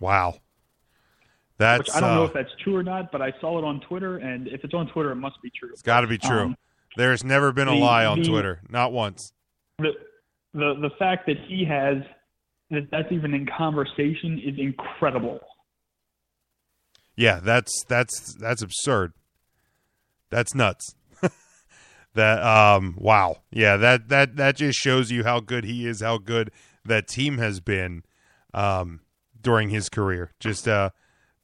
Wow. That's Which I don't uh, know if that's true or not, but I saw it on Twitter, and if it's on Twitter, it must be true. It's got to be true. Um, There's never been a the, lie on the, Twitter, not once. The, the the fact that he has that that's even in conversation is incredible. Yeah, that's that's that's absurd. That's nuts. <laughs> that um wow. Yeah, that that that just shows you how good he is, how good that team has been um, during his career. Just uh,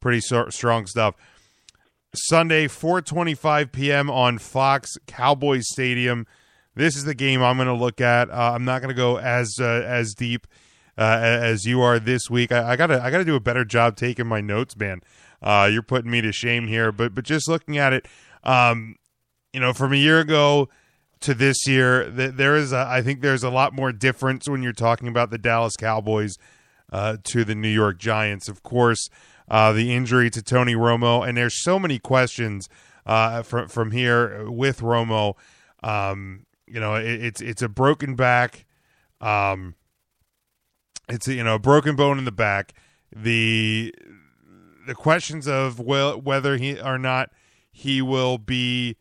pretty strong stuff. Sunday, 4:25 p.m. on Fox Cowboys Stadium. This is the game I'm going to look at. Uh, I'm not going to go as uh, as deep uh, as you are this week. I, I, gotta I gotta do a better job taking my notes, man. Uh, you're putting me to shame here, but but just looking at it, um, you know, from a year ago to this year, there is, a, I think, there's a lot more difference when you're talking about the Dallas Cowboys uh, to the New York Giants. Of course, uh, the injury to Tony Romo, and there's so many questions uh, from from here with Romo. Um, you know, it, it's it's a broken back. Um, it's a, you know a broken bone in the back. The the questions of whether he or not he will be,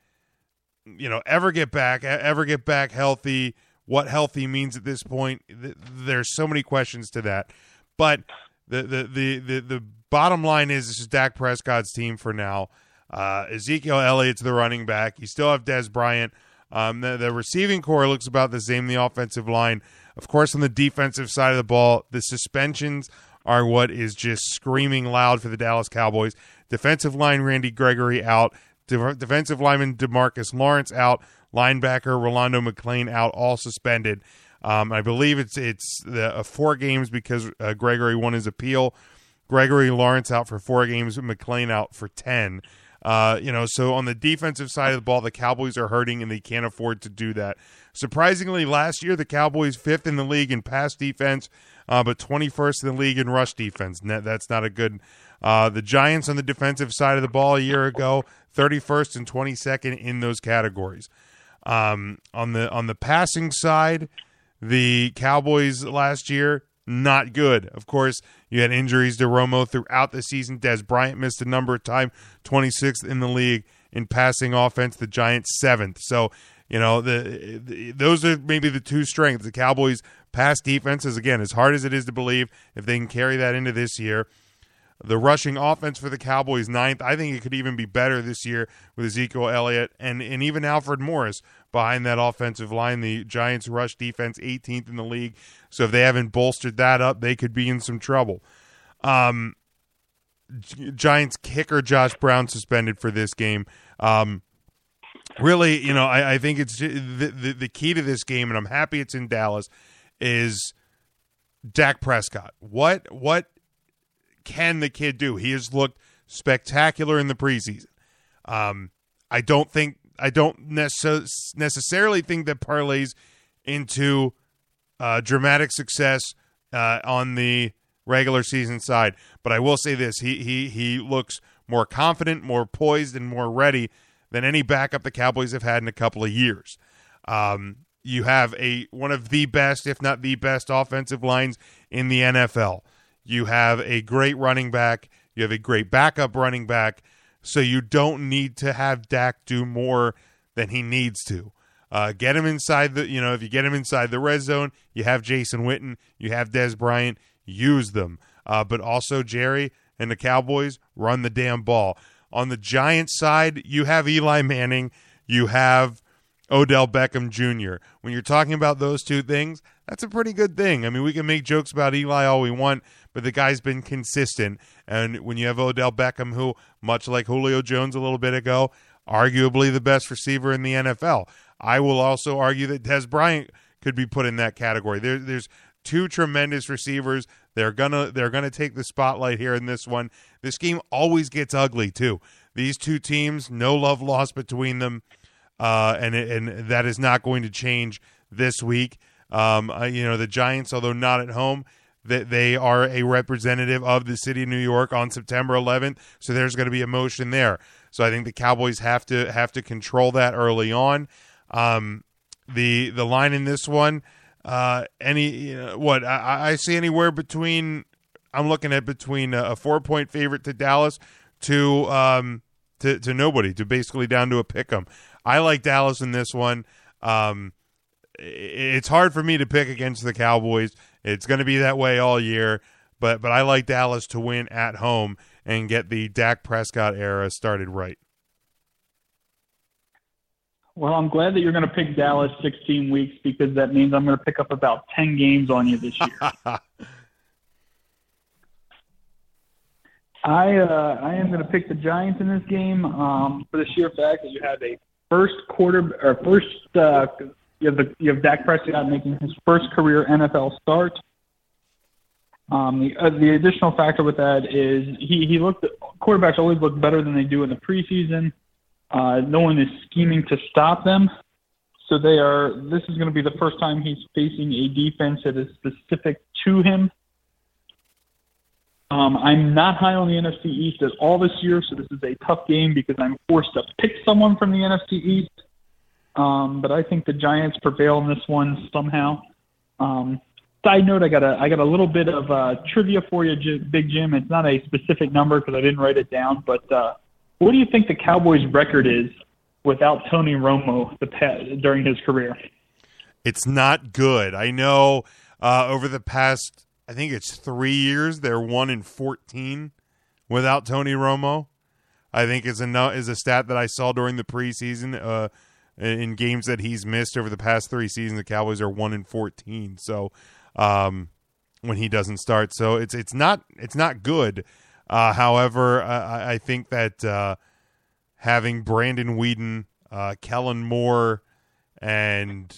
you know, ever get back, ever get back healthy. What healthy means at this point, there's so many questions to that. But the the the the, the bottom line is this is Dak Prescott's team for now. Uh, Ezekiel Elliott's the running back. You still have Dez Bryant. Um, the, the receiving core looks about the same. The offensive line, of course, on the defensive side of the ball, the suspensions are what is just screaming loud for the Dallas Cowboys. Defensive line Randy Gregory out. De- defensive lineman Demarcus Lawrence out. Linebacker Rolando McClain out, all suspended. Um, I believe it's it's the, uh, four games because uh, Gregory won his appeal. Gregory Lawrence out for four games, McClain out for ten. Uh, you know, so on the defensive side of the ball, the Cowboys are hurting and they can't afford to do that. Surprisingly, last year the Cowboys fifth in the league in pass defense, uh, but 21st in the league in rush defense. That's not a good. Uh, the Giants on the defensive side of the ball a year ago, 31st and 22nd in those categories. Um, on the on the passing side, the Cowboys last year not good. Of course, you had injuries to Romo throughout the season. Dez Bryant missed a number of times, 26th in the league in passing offense. The Giants seventh. So you know the, the, those are maybe the two strengths. The Cowboys' pass defense is again as hard as it is to believe if they can carry that into this year. The rushing offense for the Cowboys ninth. I think it could even be better this year with Ezekiel Elliott and and even Alfred Morris behind that offensive line. The Giants' rush defense 18th in the league. So if they haven't bolstered that up, they could be in some trouble. Um, Giants kicker Josh Brown suspended for this game. Um, really, you know, I, I think it's the, the, the key to this game, and I'm happy it's in Dallas. Is Dak Prescott? What what can the kid do? He has looked spectacular in the preseason. Um, I don't think I don't necess- necessarily think that parlays into uh, dramatic success uh, on the regular season side. But I will say this: he he he looks more confident, more poised, and more ready than any backup the Cowboys have had in a couple of years. Um, you have a one of the best, if not the best, offensive lines in the NFL. You have a great running back. You have a great backup running back. So you don't need to have Dak do more than he needs to. Uh, get him inside the, you know, if you get him inside the red zone, you have Jason Witten, you have Dez Bryant, use them. Uh, but also Jerry and the Cowboys run the damn ball. On the Giants side, you have Eli Manning, you have Odell Beckham Jr. When you're talking about those two things, that's a pretty good thing. I mean, we can make jokes about Eli all we want, but the guy's been consistent. And when you have Odell Beckham, who, much like Julio Jones a little bit ago, arguably the best receiver in the NFL, I will also argue that Dez Bryant could be put in that category. There, there's two tremendous receivers. They're gonna they're gonna take the spotlight here in this one. This game always gets ugly too. These two teams, no love lost between them, uh, and and that is not going to change this week. Um, uh, you know the Giants, although not at home, that they are a representative of the city of New York on September 11th. So there's going to be emotion there. So I think the Cowboys have to have to control that early on. Um, the the line in this one, uh, any you know, what I, I, see anywhere between I'm looking at between a, a four point favorite to Dallas to um to to nobody to basically down to a pick 'em. I like Dallas in this one. Um, it's hard for me to pick against the Cowboys. It's going to be that way all year, but but I like Dallas to win at home and get the Dak Prescott era started right. Well, I'm glad that you're going to pick Dallas 16 weeks because that means I'm going to pick up about 10 games on you this year. <laughs> I uh, I am going to pick the Giants in this game um, for the sheer fact that you have a first quarter or first uh, you have the you have Dak Prescott making his first career NFL start. Um, the uh, the additional factor with that is he he looked quarterbacks always look better than they do in the preseason. Uh, no one is scheming to stop them. So they are. This is going to be the first time he's facing a defense that is specific to him. Um, I'm not high on the NFC East at all this year, so this is a tough game because I'm forced to pick someone from the NFC East. Um, but I think the Giants prevail in this one somehow. Um, side note, I got a I got a little bit of uh, trivia for you, Big Jim. It's not a specific number because I didn't write it down. But uh, what do you think the Cowboys' record is without Tony Romo the past, during his career? It's not good. I know uh, over the past, I think it's three years, they're one in fourteen without Tony Romo. I think is a is a stat that I saw during the preseason. Uh, in games that he's missed over the past three seasons, the Cowboys are one in fourteen. So um, when he doesn't start, so it's it's not it's not good. Uh, however, I, I, think that uh, having Brandon Weeden, uh, Kellen Moore, and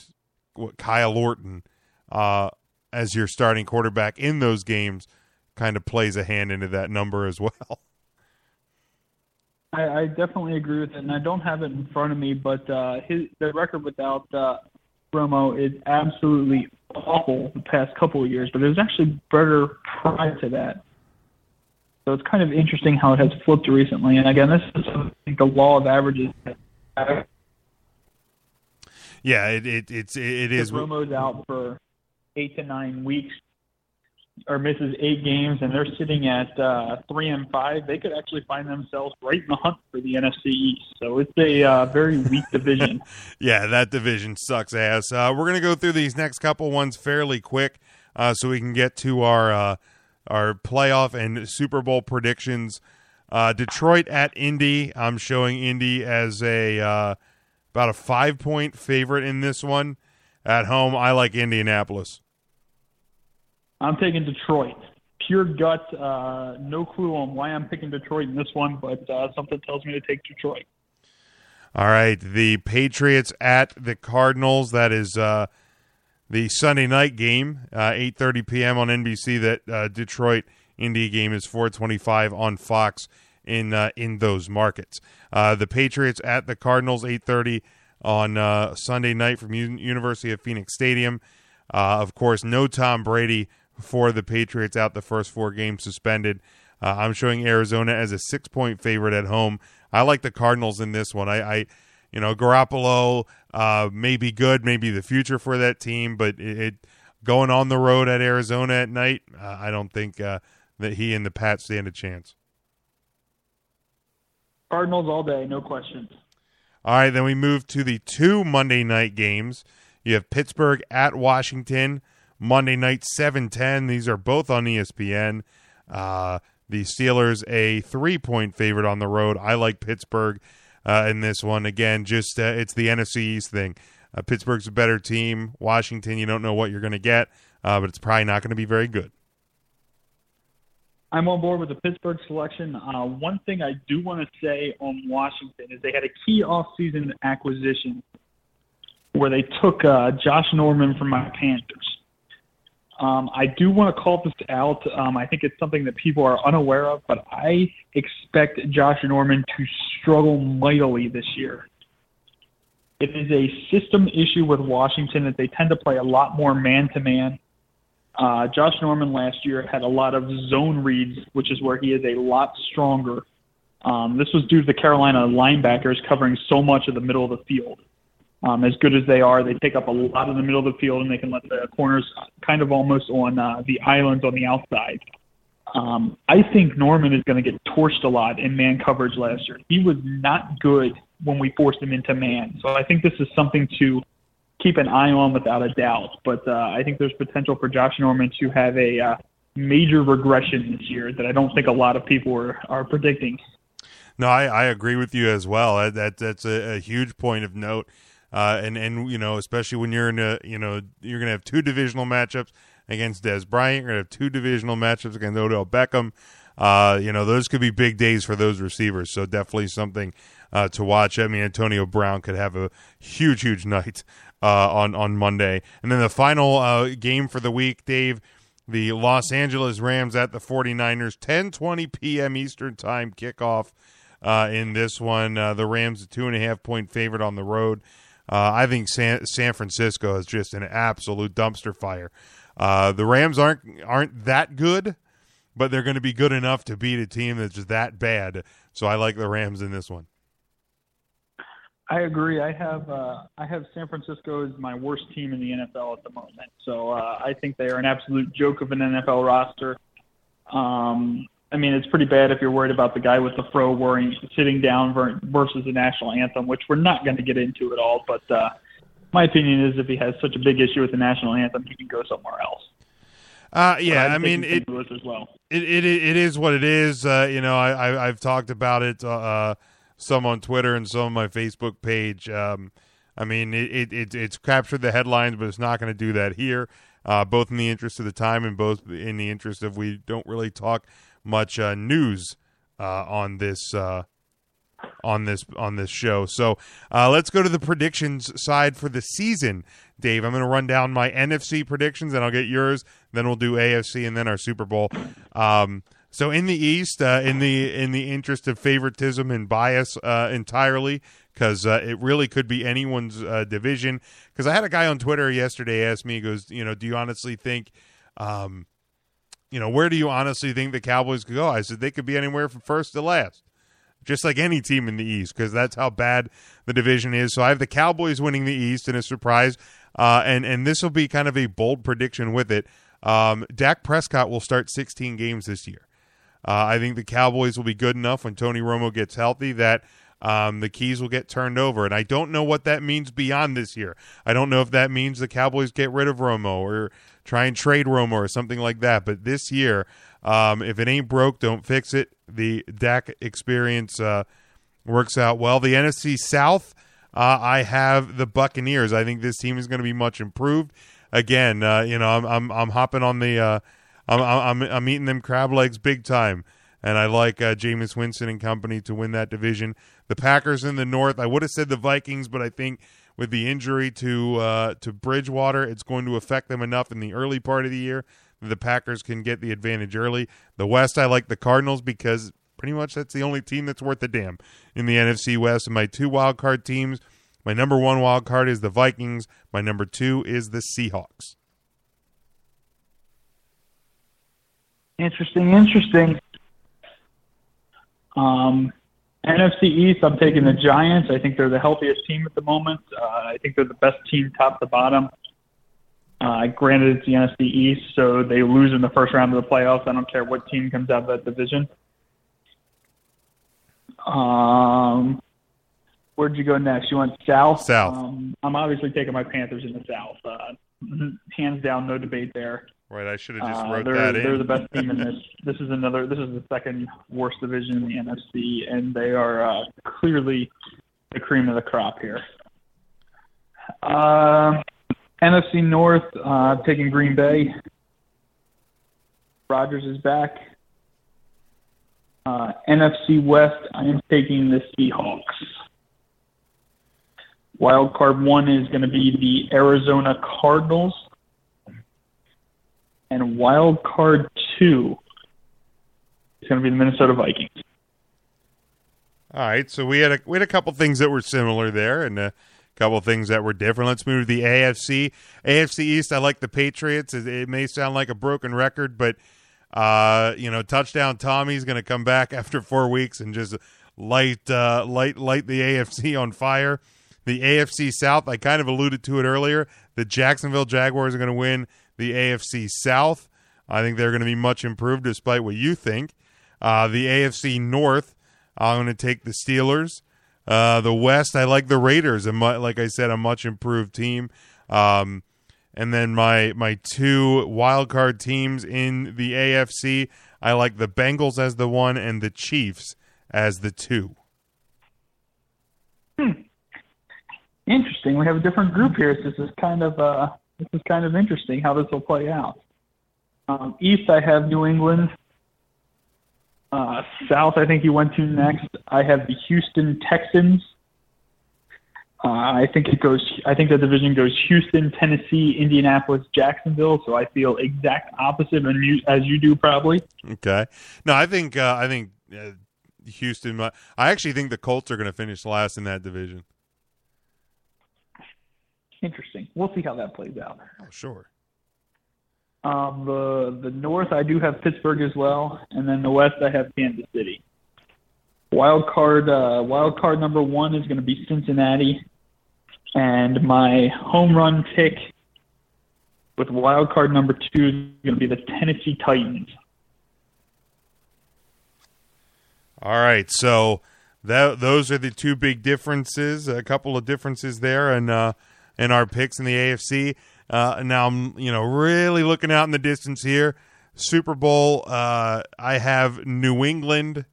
what, Kyle Orton uh, as your starting quarterback in those games kind of plays a hand into that number as well. <laughs> I, I definitely agree with it, and I don't have it in front of me, but uh, his the record without uh, Romo is absolutely awful the past couple of years, but it was actually better prior to that. So it's kind of interesting how it has flipped recently. And again, this is I think the law of averages. Yeah, it, it it's it, it is. Romo's out for eight to nine weeks or misses eight games and they're sitting at uh, three and five, they could actually find themselves right in the hunt for the NFC East. So it's a uh, very weak <laughs> division. yeah, that division sucks ass. Uh, we're gonna go through these next couple ones fairly quick, uh, so we can get to our uh, our playoff and Super Bowl predictions. Uh, Detroit at Indy. I'm showing Indy as a about a five point favorite in this one. At home, I like Indianapolis. I'm taking Detroit. Pure gut. Uh, no clue on why I'm picking Detroit in this one, but uh, something tells me to take Detroit. All right, the Patriots at the Cardinals. That is uh, the Sunday night game, uh, 8:30 p.m. on NBC. That uh, Detroit Indy game is 4:25 on Fox in uh, in those markets. the Patriots at the Cardinals, 8:30 on Sunday night from U- University of Phoenix Stadium. of course, no Tom Brady for the Patriots out the first four games suspended. Uh, I'm showing Arizona as a six point favorite at home. I like the Cardinals in this one. I, I you know, Garoppolo uh, may be good, maybe the future for that team, but it, it going on the road at Arizona at night, uh, I don't think uh, that he and the Pats stand a chance. Cardinals all day, no questions. All right, then we move to the two Monday night games. You have Pittsburgh at Washington. Monday night, 7-10. These are both on ESPN. Uh, the Steelers a three-point favorite on the road. I like Pittsburgh uh, in this one. Again, just uh, it's the NFC East thing. Uh, Pittsburgh's a better team. Washington, you don't know what you're going to get, uh, but it's probably not going to be very good. I'm on board with the Pittsburgh selection. Uh, one thing I do want to say on Washington is they had a key offseason acquisition where they took Josh Norman from my Panthers. Um, I do want to call this out. Um, I think it's something that people are unaware of, but I expect Josh Norman to struggle mightily this year. It is a system issue with Washington that they tend to play a lot more man to man. Josh Norman last year had a lot of zone reads, which is where he is a lot stronger. Um, this was due to the Carolina linebackers covering so much of the middle of the field um, as good as they are, they take up a lot of the middle of the field and they can let the corners kind of almost on uh, the islands on the outside. Um, I think Norman is going to get torched a lot in man coverage last year. He was not good when we forced him into man. So I think this is something to keep an eye on without a doubt. But uh, I think there's potential for Josh Norman to have a uh, major regression this year that I don't think a lot of people are, are predicting. No, I, I agree with you as well. That that's a, a huge point of note. Uh, and and you know, especially when you're in a you know you're gonna have two divisional matchups against Dez Bryant. You're gonna have two divisional matchups against Odell Beckham. Uh, you know, those could be big days for those receivers. So definitely something uh, to watch. I mean, Antonio Brown could have a huge, huge night uh, on on Monday, and then the final uh, game for the week, Dave. The Los Angeles Rams at the 49ers, 10:20 p.m. Eastern Time kickoff. uh, in this one. The Rams, a two and a half point favorite on the road. Uh, I think San, San Francisco is just an absolute dumpster fire. Uh, the Rams aren't aren't that good, but they're going to be good enough to beat a team that's just that bad. So I like the Rams in this one. I agree. I have uh, I have San Francisco as my worst team in the NFL at the moment. So uh, I think they are an absolute joke of an NFL roster. Um, I mean, it's pretty bad if you're worried about the guy with the fro wearing sitting down versus the national anthem, which we're not going to get into at all. But uh, my opinion is, if he has such a big issue with the national anthem, he can go somewhere else. Uh, yeah, I mean, it, as well. it, it it is what it is. Uh, you know, I, I have talked about it. Uh, some on Twitter and some on my Facebook page. Um, I mean, it, it, it's captured the headlines, but it's not going to do that here. Uh, both in the interest of the time and both in the interest of we don't really talk much uh, news uh, on this uh, on this on this show. So uh, let's go to the predictions side for the season, Dave. I'm going to run down my NFC predictions, and I'll get yours. Then we'll do AFC and then our Super Bowl. Um, so in the East, uh, in the in the interest of favoritism and bias uh, entirely, because uh, it really could be anyone's uh, division. Because I had a guy on Twitter yesterday ask me, he goes, you know, do you honestly think, um, you know, where do you honestly think the Cowboys could go? I said they could be anywhere from first to last, just like any team in the East, because that's how bad the division is. So I have the Cowboys winning the East in a surprise, uh, and and this will be kind of a bold prediction with it. Um, Dak Prescott will start 16 games this year. Uh, I think the Cowboys will be good enough when Tony Romo gets healthy that um, the keys will get turned over. And I don't know what that means beyond this year. I don't know if that means the Cowboys get rid of Romo or try and trade Romo or something like that. But this year, um, if it ain't broke, don't fix it. The Dak experience uh, works out well. The NFC South, uh, I have the Buccaneers. I think this team is going to be much improved. Again, uh, you know, I'm, I'm I'm hopping on the uh, I'm I'm I'm eating them crab legs big time, and I like uh, Jameis Winston and company to win that division. The Packers in the North. I would have said the Vikings, but I think with the injury to uh, to Bridgewater, it's going to affect them enough in the early part of the year that the Packers can get the advantage early. The West, I like the Cardinals because pretty much that's the only team that's worth a damn in the NFC West. And my two wild card teams. My number one wild card is the Vikings. My number two is the Seahawks. Interesting, interesting. Um, NFC East, I'm taking the Giants. I think they're the healthiest team at the moment. Uh, I think they're the best team top to bottom. Uh, granted, it's the NFC East, so they lose in the first round of the playoffs. I don't care what team comes out of that division. Um, where'd you go next? You went south. South. Um, I'm obviously taking my Panthers in the south. Uh, hands down, no debate there. Right, I should have just uh, wrote they're, that in. They're the best team in this. <laughs> This is another. This is the second worst division in the NFC, and they are uh, clearly the cream of the crop here. Uh, NFC North, uh, taking Green Bay. Rodgers is back. Uh, NFC West, I am taking the Seahawks. Wild card one is going to be the Arizona Cardinals and wild card two is going to be the Minnesota Vikings. All right, so we had a we had a couple things that were similar there, and a couple things that were different. Let's move to the AFC. AFC East. I like the Patriots. It, it may sound like a broken record, but uh, you know, touchdown Tommy's going to come back <laughs> after four weeks and just light uh, light light the AFC on fire. The AFC South. I kind of alluded to it earlier. The Jacksonville Jaguars are going to win the AFC South. I think they're going to be much improved despite what you think. Uh, the AFC North, I'm going to take the Steelers. Uh, the West, I like the Raiders. And like I said, a much improved team. Um, and then my my two wild card teams in the AFC, I like the Bengals as the one and the Chiefs as the two. Hmm. Interesting. We have a different group here. This is kind of uh, this is kind of interesting how this will play out. Um, East, I have New England. Uh, South, I think you went to next. I have the Houston Texans. Uh, I think it goes. I think the division goes Houston, Tennessee, Indianapolis, Jacksonville. So I feel exact opposite as you do, probably. Okay. No, I think uh, I think uh, Houston. I actually think the Colts are going to finish last in that division. Interesting. We'll see how that plays out. Oh, sure. Um, the the North, I do have Pittsburgh as well, and then the West, I have Kansas City. Wild card, uh, wild card number one is going to be Cincinnati, and my home run pick with wild card number two is going to be the Tennessee Titans. All right, so that those are the two big differences. A couple of differences there, and uh, in our picks in the AFC. Uh, now I'm you know really looking out in the distance here. Super Bowl. Uh, I have New England,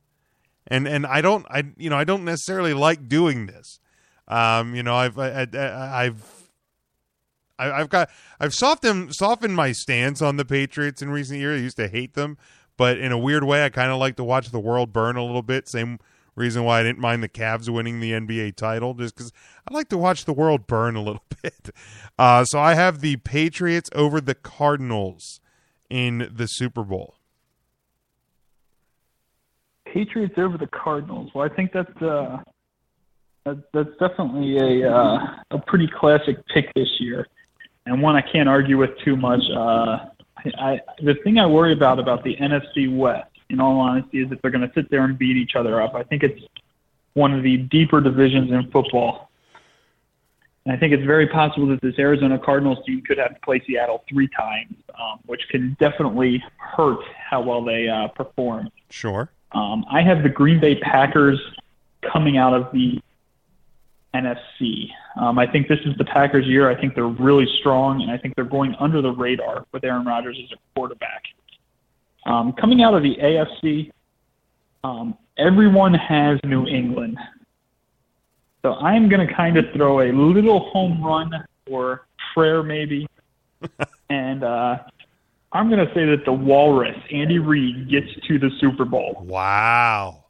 and and I don't I you know I don't necessarily like doing this. Um, you know I've I, I, I've I've got I've softened softened my stance on the Patriots in recent years. I used to hate them, but in a weird way, I kind of like to watch the world burn a little bit. Same reason why I didn't mind the Cavs winning the NBA title, just because I like to watch the world burn a little <laughs> bit. Uh, so I have the Patriots over the Cardinals in the Super Bowl. Patriots over the Cardinals. Well, I think that's uh, that, that's definitely a uh, a pretty classic pick this year, and one I can't argue with too much. Uh, I, the thing I worry about about the NFC West in all honesty, is if they're going to sit there and beat each other up. I think it's one of the deeper divisions in football. And I think it's very possible that this Arizona Cardinals team could have to play Seattle three times, um, which can definitely hurt how well they uh, perform. Sure. Um, I have the Green Bay Packers coming out of the NFC. Um, I think this is the Packers' year. I think they're really strong, and I think they're going under the radar with Aaron Rodgers as a quarterback. Um, coming out of the AFC, um, everyone has New England. So I'm going to kind of throw a little home run or prayer maybe. <laughs> and uh, I'm going to say that the Walrus, Andy Reid, gets to the Super Bowl. Wow.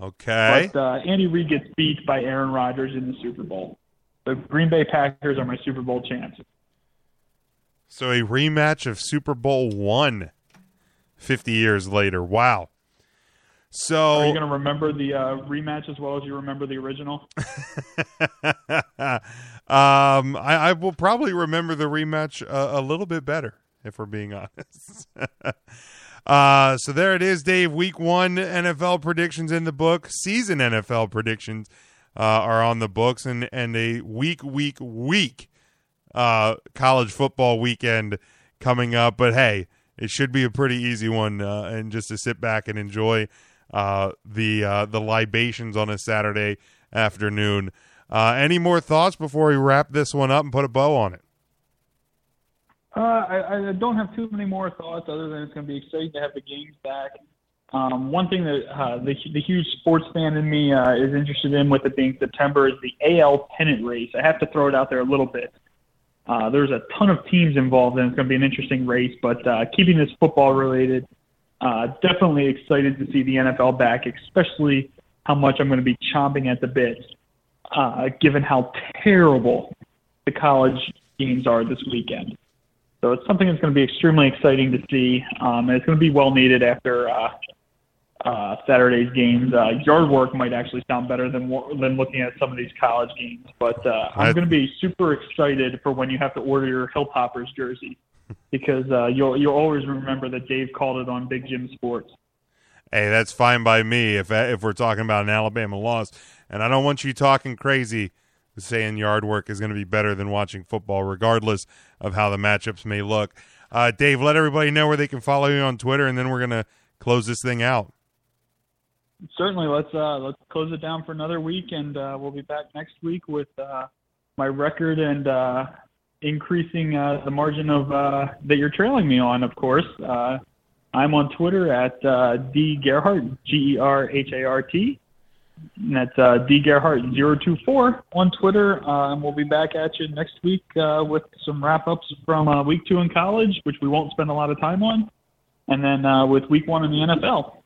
Okay. But uh, Andy Reid gets beat by Aaron Rodgers in the Super Bowl. The Green Bay Packers are my Super Bowl champs. So a rematch of Super Bowl one. 50 years later. Wow. So are you going to remember the uh, rematch as well as you remember the original? <laughs> um, I, I, will probably remember the rematch a, a little bit better, if we're being <laughs> honest. uh, so there it is, Dave. Week one NFL predictions in the book. Season NFL predictions uh, are on the books, and and a week, week, week uh, college football weekend coming up. But hey it should be a pretty easy one, uh, and just to sit back and enjoy uh, the uh, the libations on a Saturday afternoon. Uh, any more thoughts before we wrap this one up and put a bow on it? Uh, I, I, don't have too many more thoughts other than it's going to be exciting to have the games back. Um, one thing that uh, the, the huge sports fan in me is interested in with it being September is the AL pennant race. I have to throw it out there a little bit. Uh, there's a ton of teams involved, and it's going to be an interesting race. But uh, keeping this football related, uh, definitely excited to see the NFL back, especially how much I'm going to be chomping at the bit, uh, given how terrible the college games are this weekend. So it's something that's going to be extremely exciting to see, um, and it's going to be well needed after uh, uh, Saturday's games. Uh, yard work might actually sound better than than looking at some of these college games. But uh, I'm going to be super excited for when you have to order your Hilltoppers jersey because uh, you'll you'll always remember that Dave called it on Big Jim Sports. Hey, that's fine by me if if we're talking about an Alabama loss, and I don't want you talking crazy saying yard work is going to be better than watching football, regardless of how the matchups may look. Uh, Dave, let everybody know where they can follow you on Twitter, and then we're going to close this thing out certainly let's uh, let's close it down for another week, and uh, we'll be back next week with uh, my record and uh, increasing uh, the margin of uh, that you're trailing me on. Of course, uh, I'm on Twitter at uh, d gerhart g e r h a r t. And that's uh, Gerhart 024 on Twitter. Uh, and we'll be back at you next week uh, with some wrap ups from uh, week two in college, which we won't spend a lot of time on, and then uh, with week one in the NFL.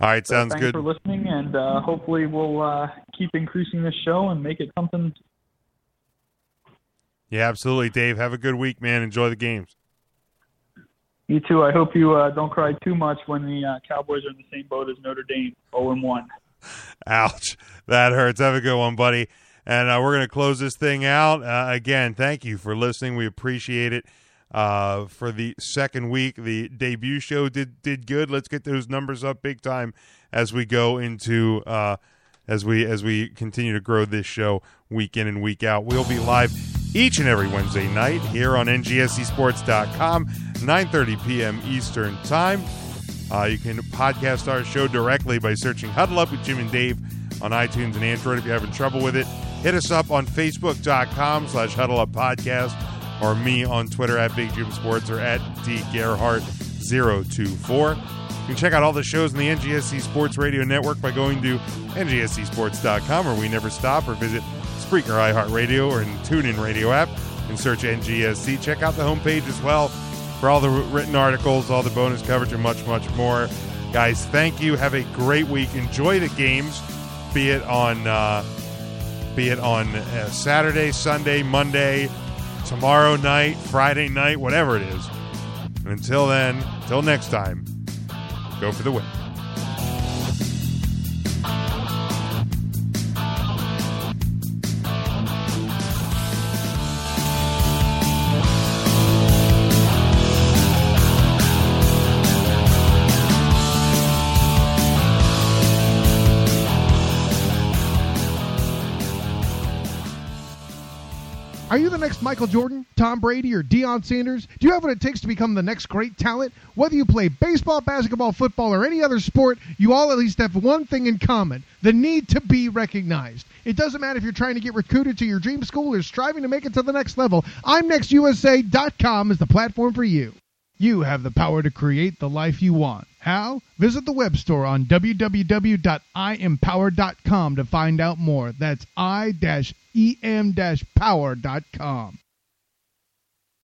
All right, sounds so thanks good. Thanks for listening, and uh, hopefully we'll uh, keep increasing this show and make it something. Yeah, absolutely, Dave. Have a good week, man. Enjoy the games. You too. I hope you uh, don't cry too much when the uh, Cowboys are in the same boat as Notre Dame, 0 1. <laughs> Ouch. That hurts. Have a good one, buddy. And uh, we're going to close this thing out. Uh, again, thank you for listening. We appreciate it. Uh, for the second week, the debut show did did good. Let's get those numbers up big time as we go into uh, as we as we continue to grow this show week in and week out. We'll be live each and every Wednesday night here on ngscsports.com, 9:30 p.m. Eastern Time. Uh, you can podcast our show directly by searching Huddle Up with Jim and Dave on iTunes and Android. If you're having trouble with it, hit us up on Facebook.com slash Huddle Up Podcast or me on Twitter at Big Jim Sports or at DGerhart024. You can check out all the shows in the NGSC Sports Radio Network by going to ngscsports.com or we never stop or visit Spreaker iHeartRadio or in TuneIn Radio app and search NGSC. Check out the homepage as well for all the written articles, all the bonus coverage, and much, much more. Guys, thank you. Have a great week. Enjoy the games, be it on uh, be it on uh, Saturday, Sunday, Monday, tomorrow night, Friday night, whatever it is. And until then, until next time, go for the win. Are you the next Michael Jordan, Tom Brady, or Deion Sanders? Do you have what it takes to become the next great talent? Whether you play baseball, basketball, football, or any other sport, you all at least have one thing in common the need to be recognized. It doesn't matter if you're trying to get recruited to your dream school or striving to make it to the next level. I'mNextUSA.com is the platform for you. You have the power to create the life you want. How? Visit the web store on www.iempower.com to find out more. That's i-em-power.com.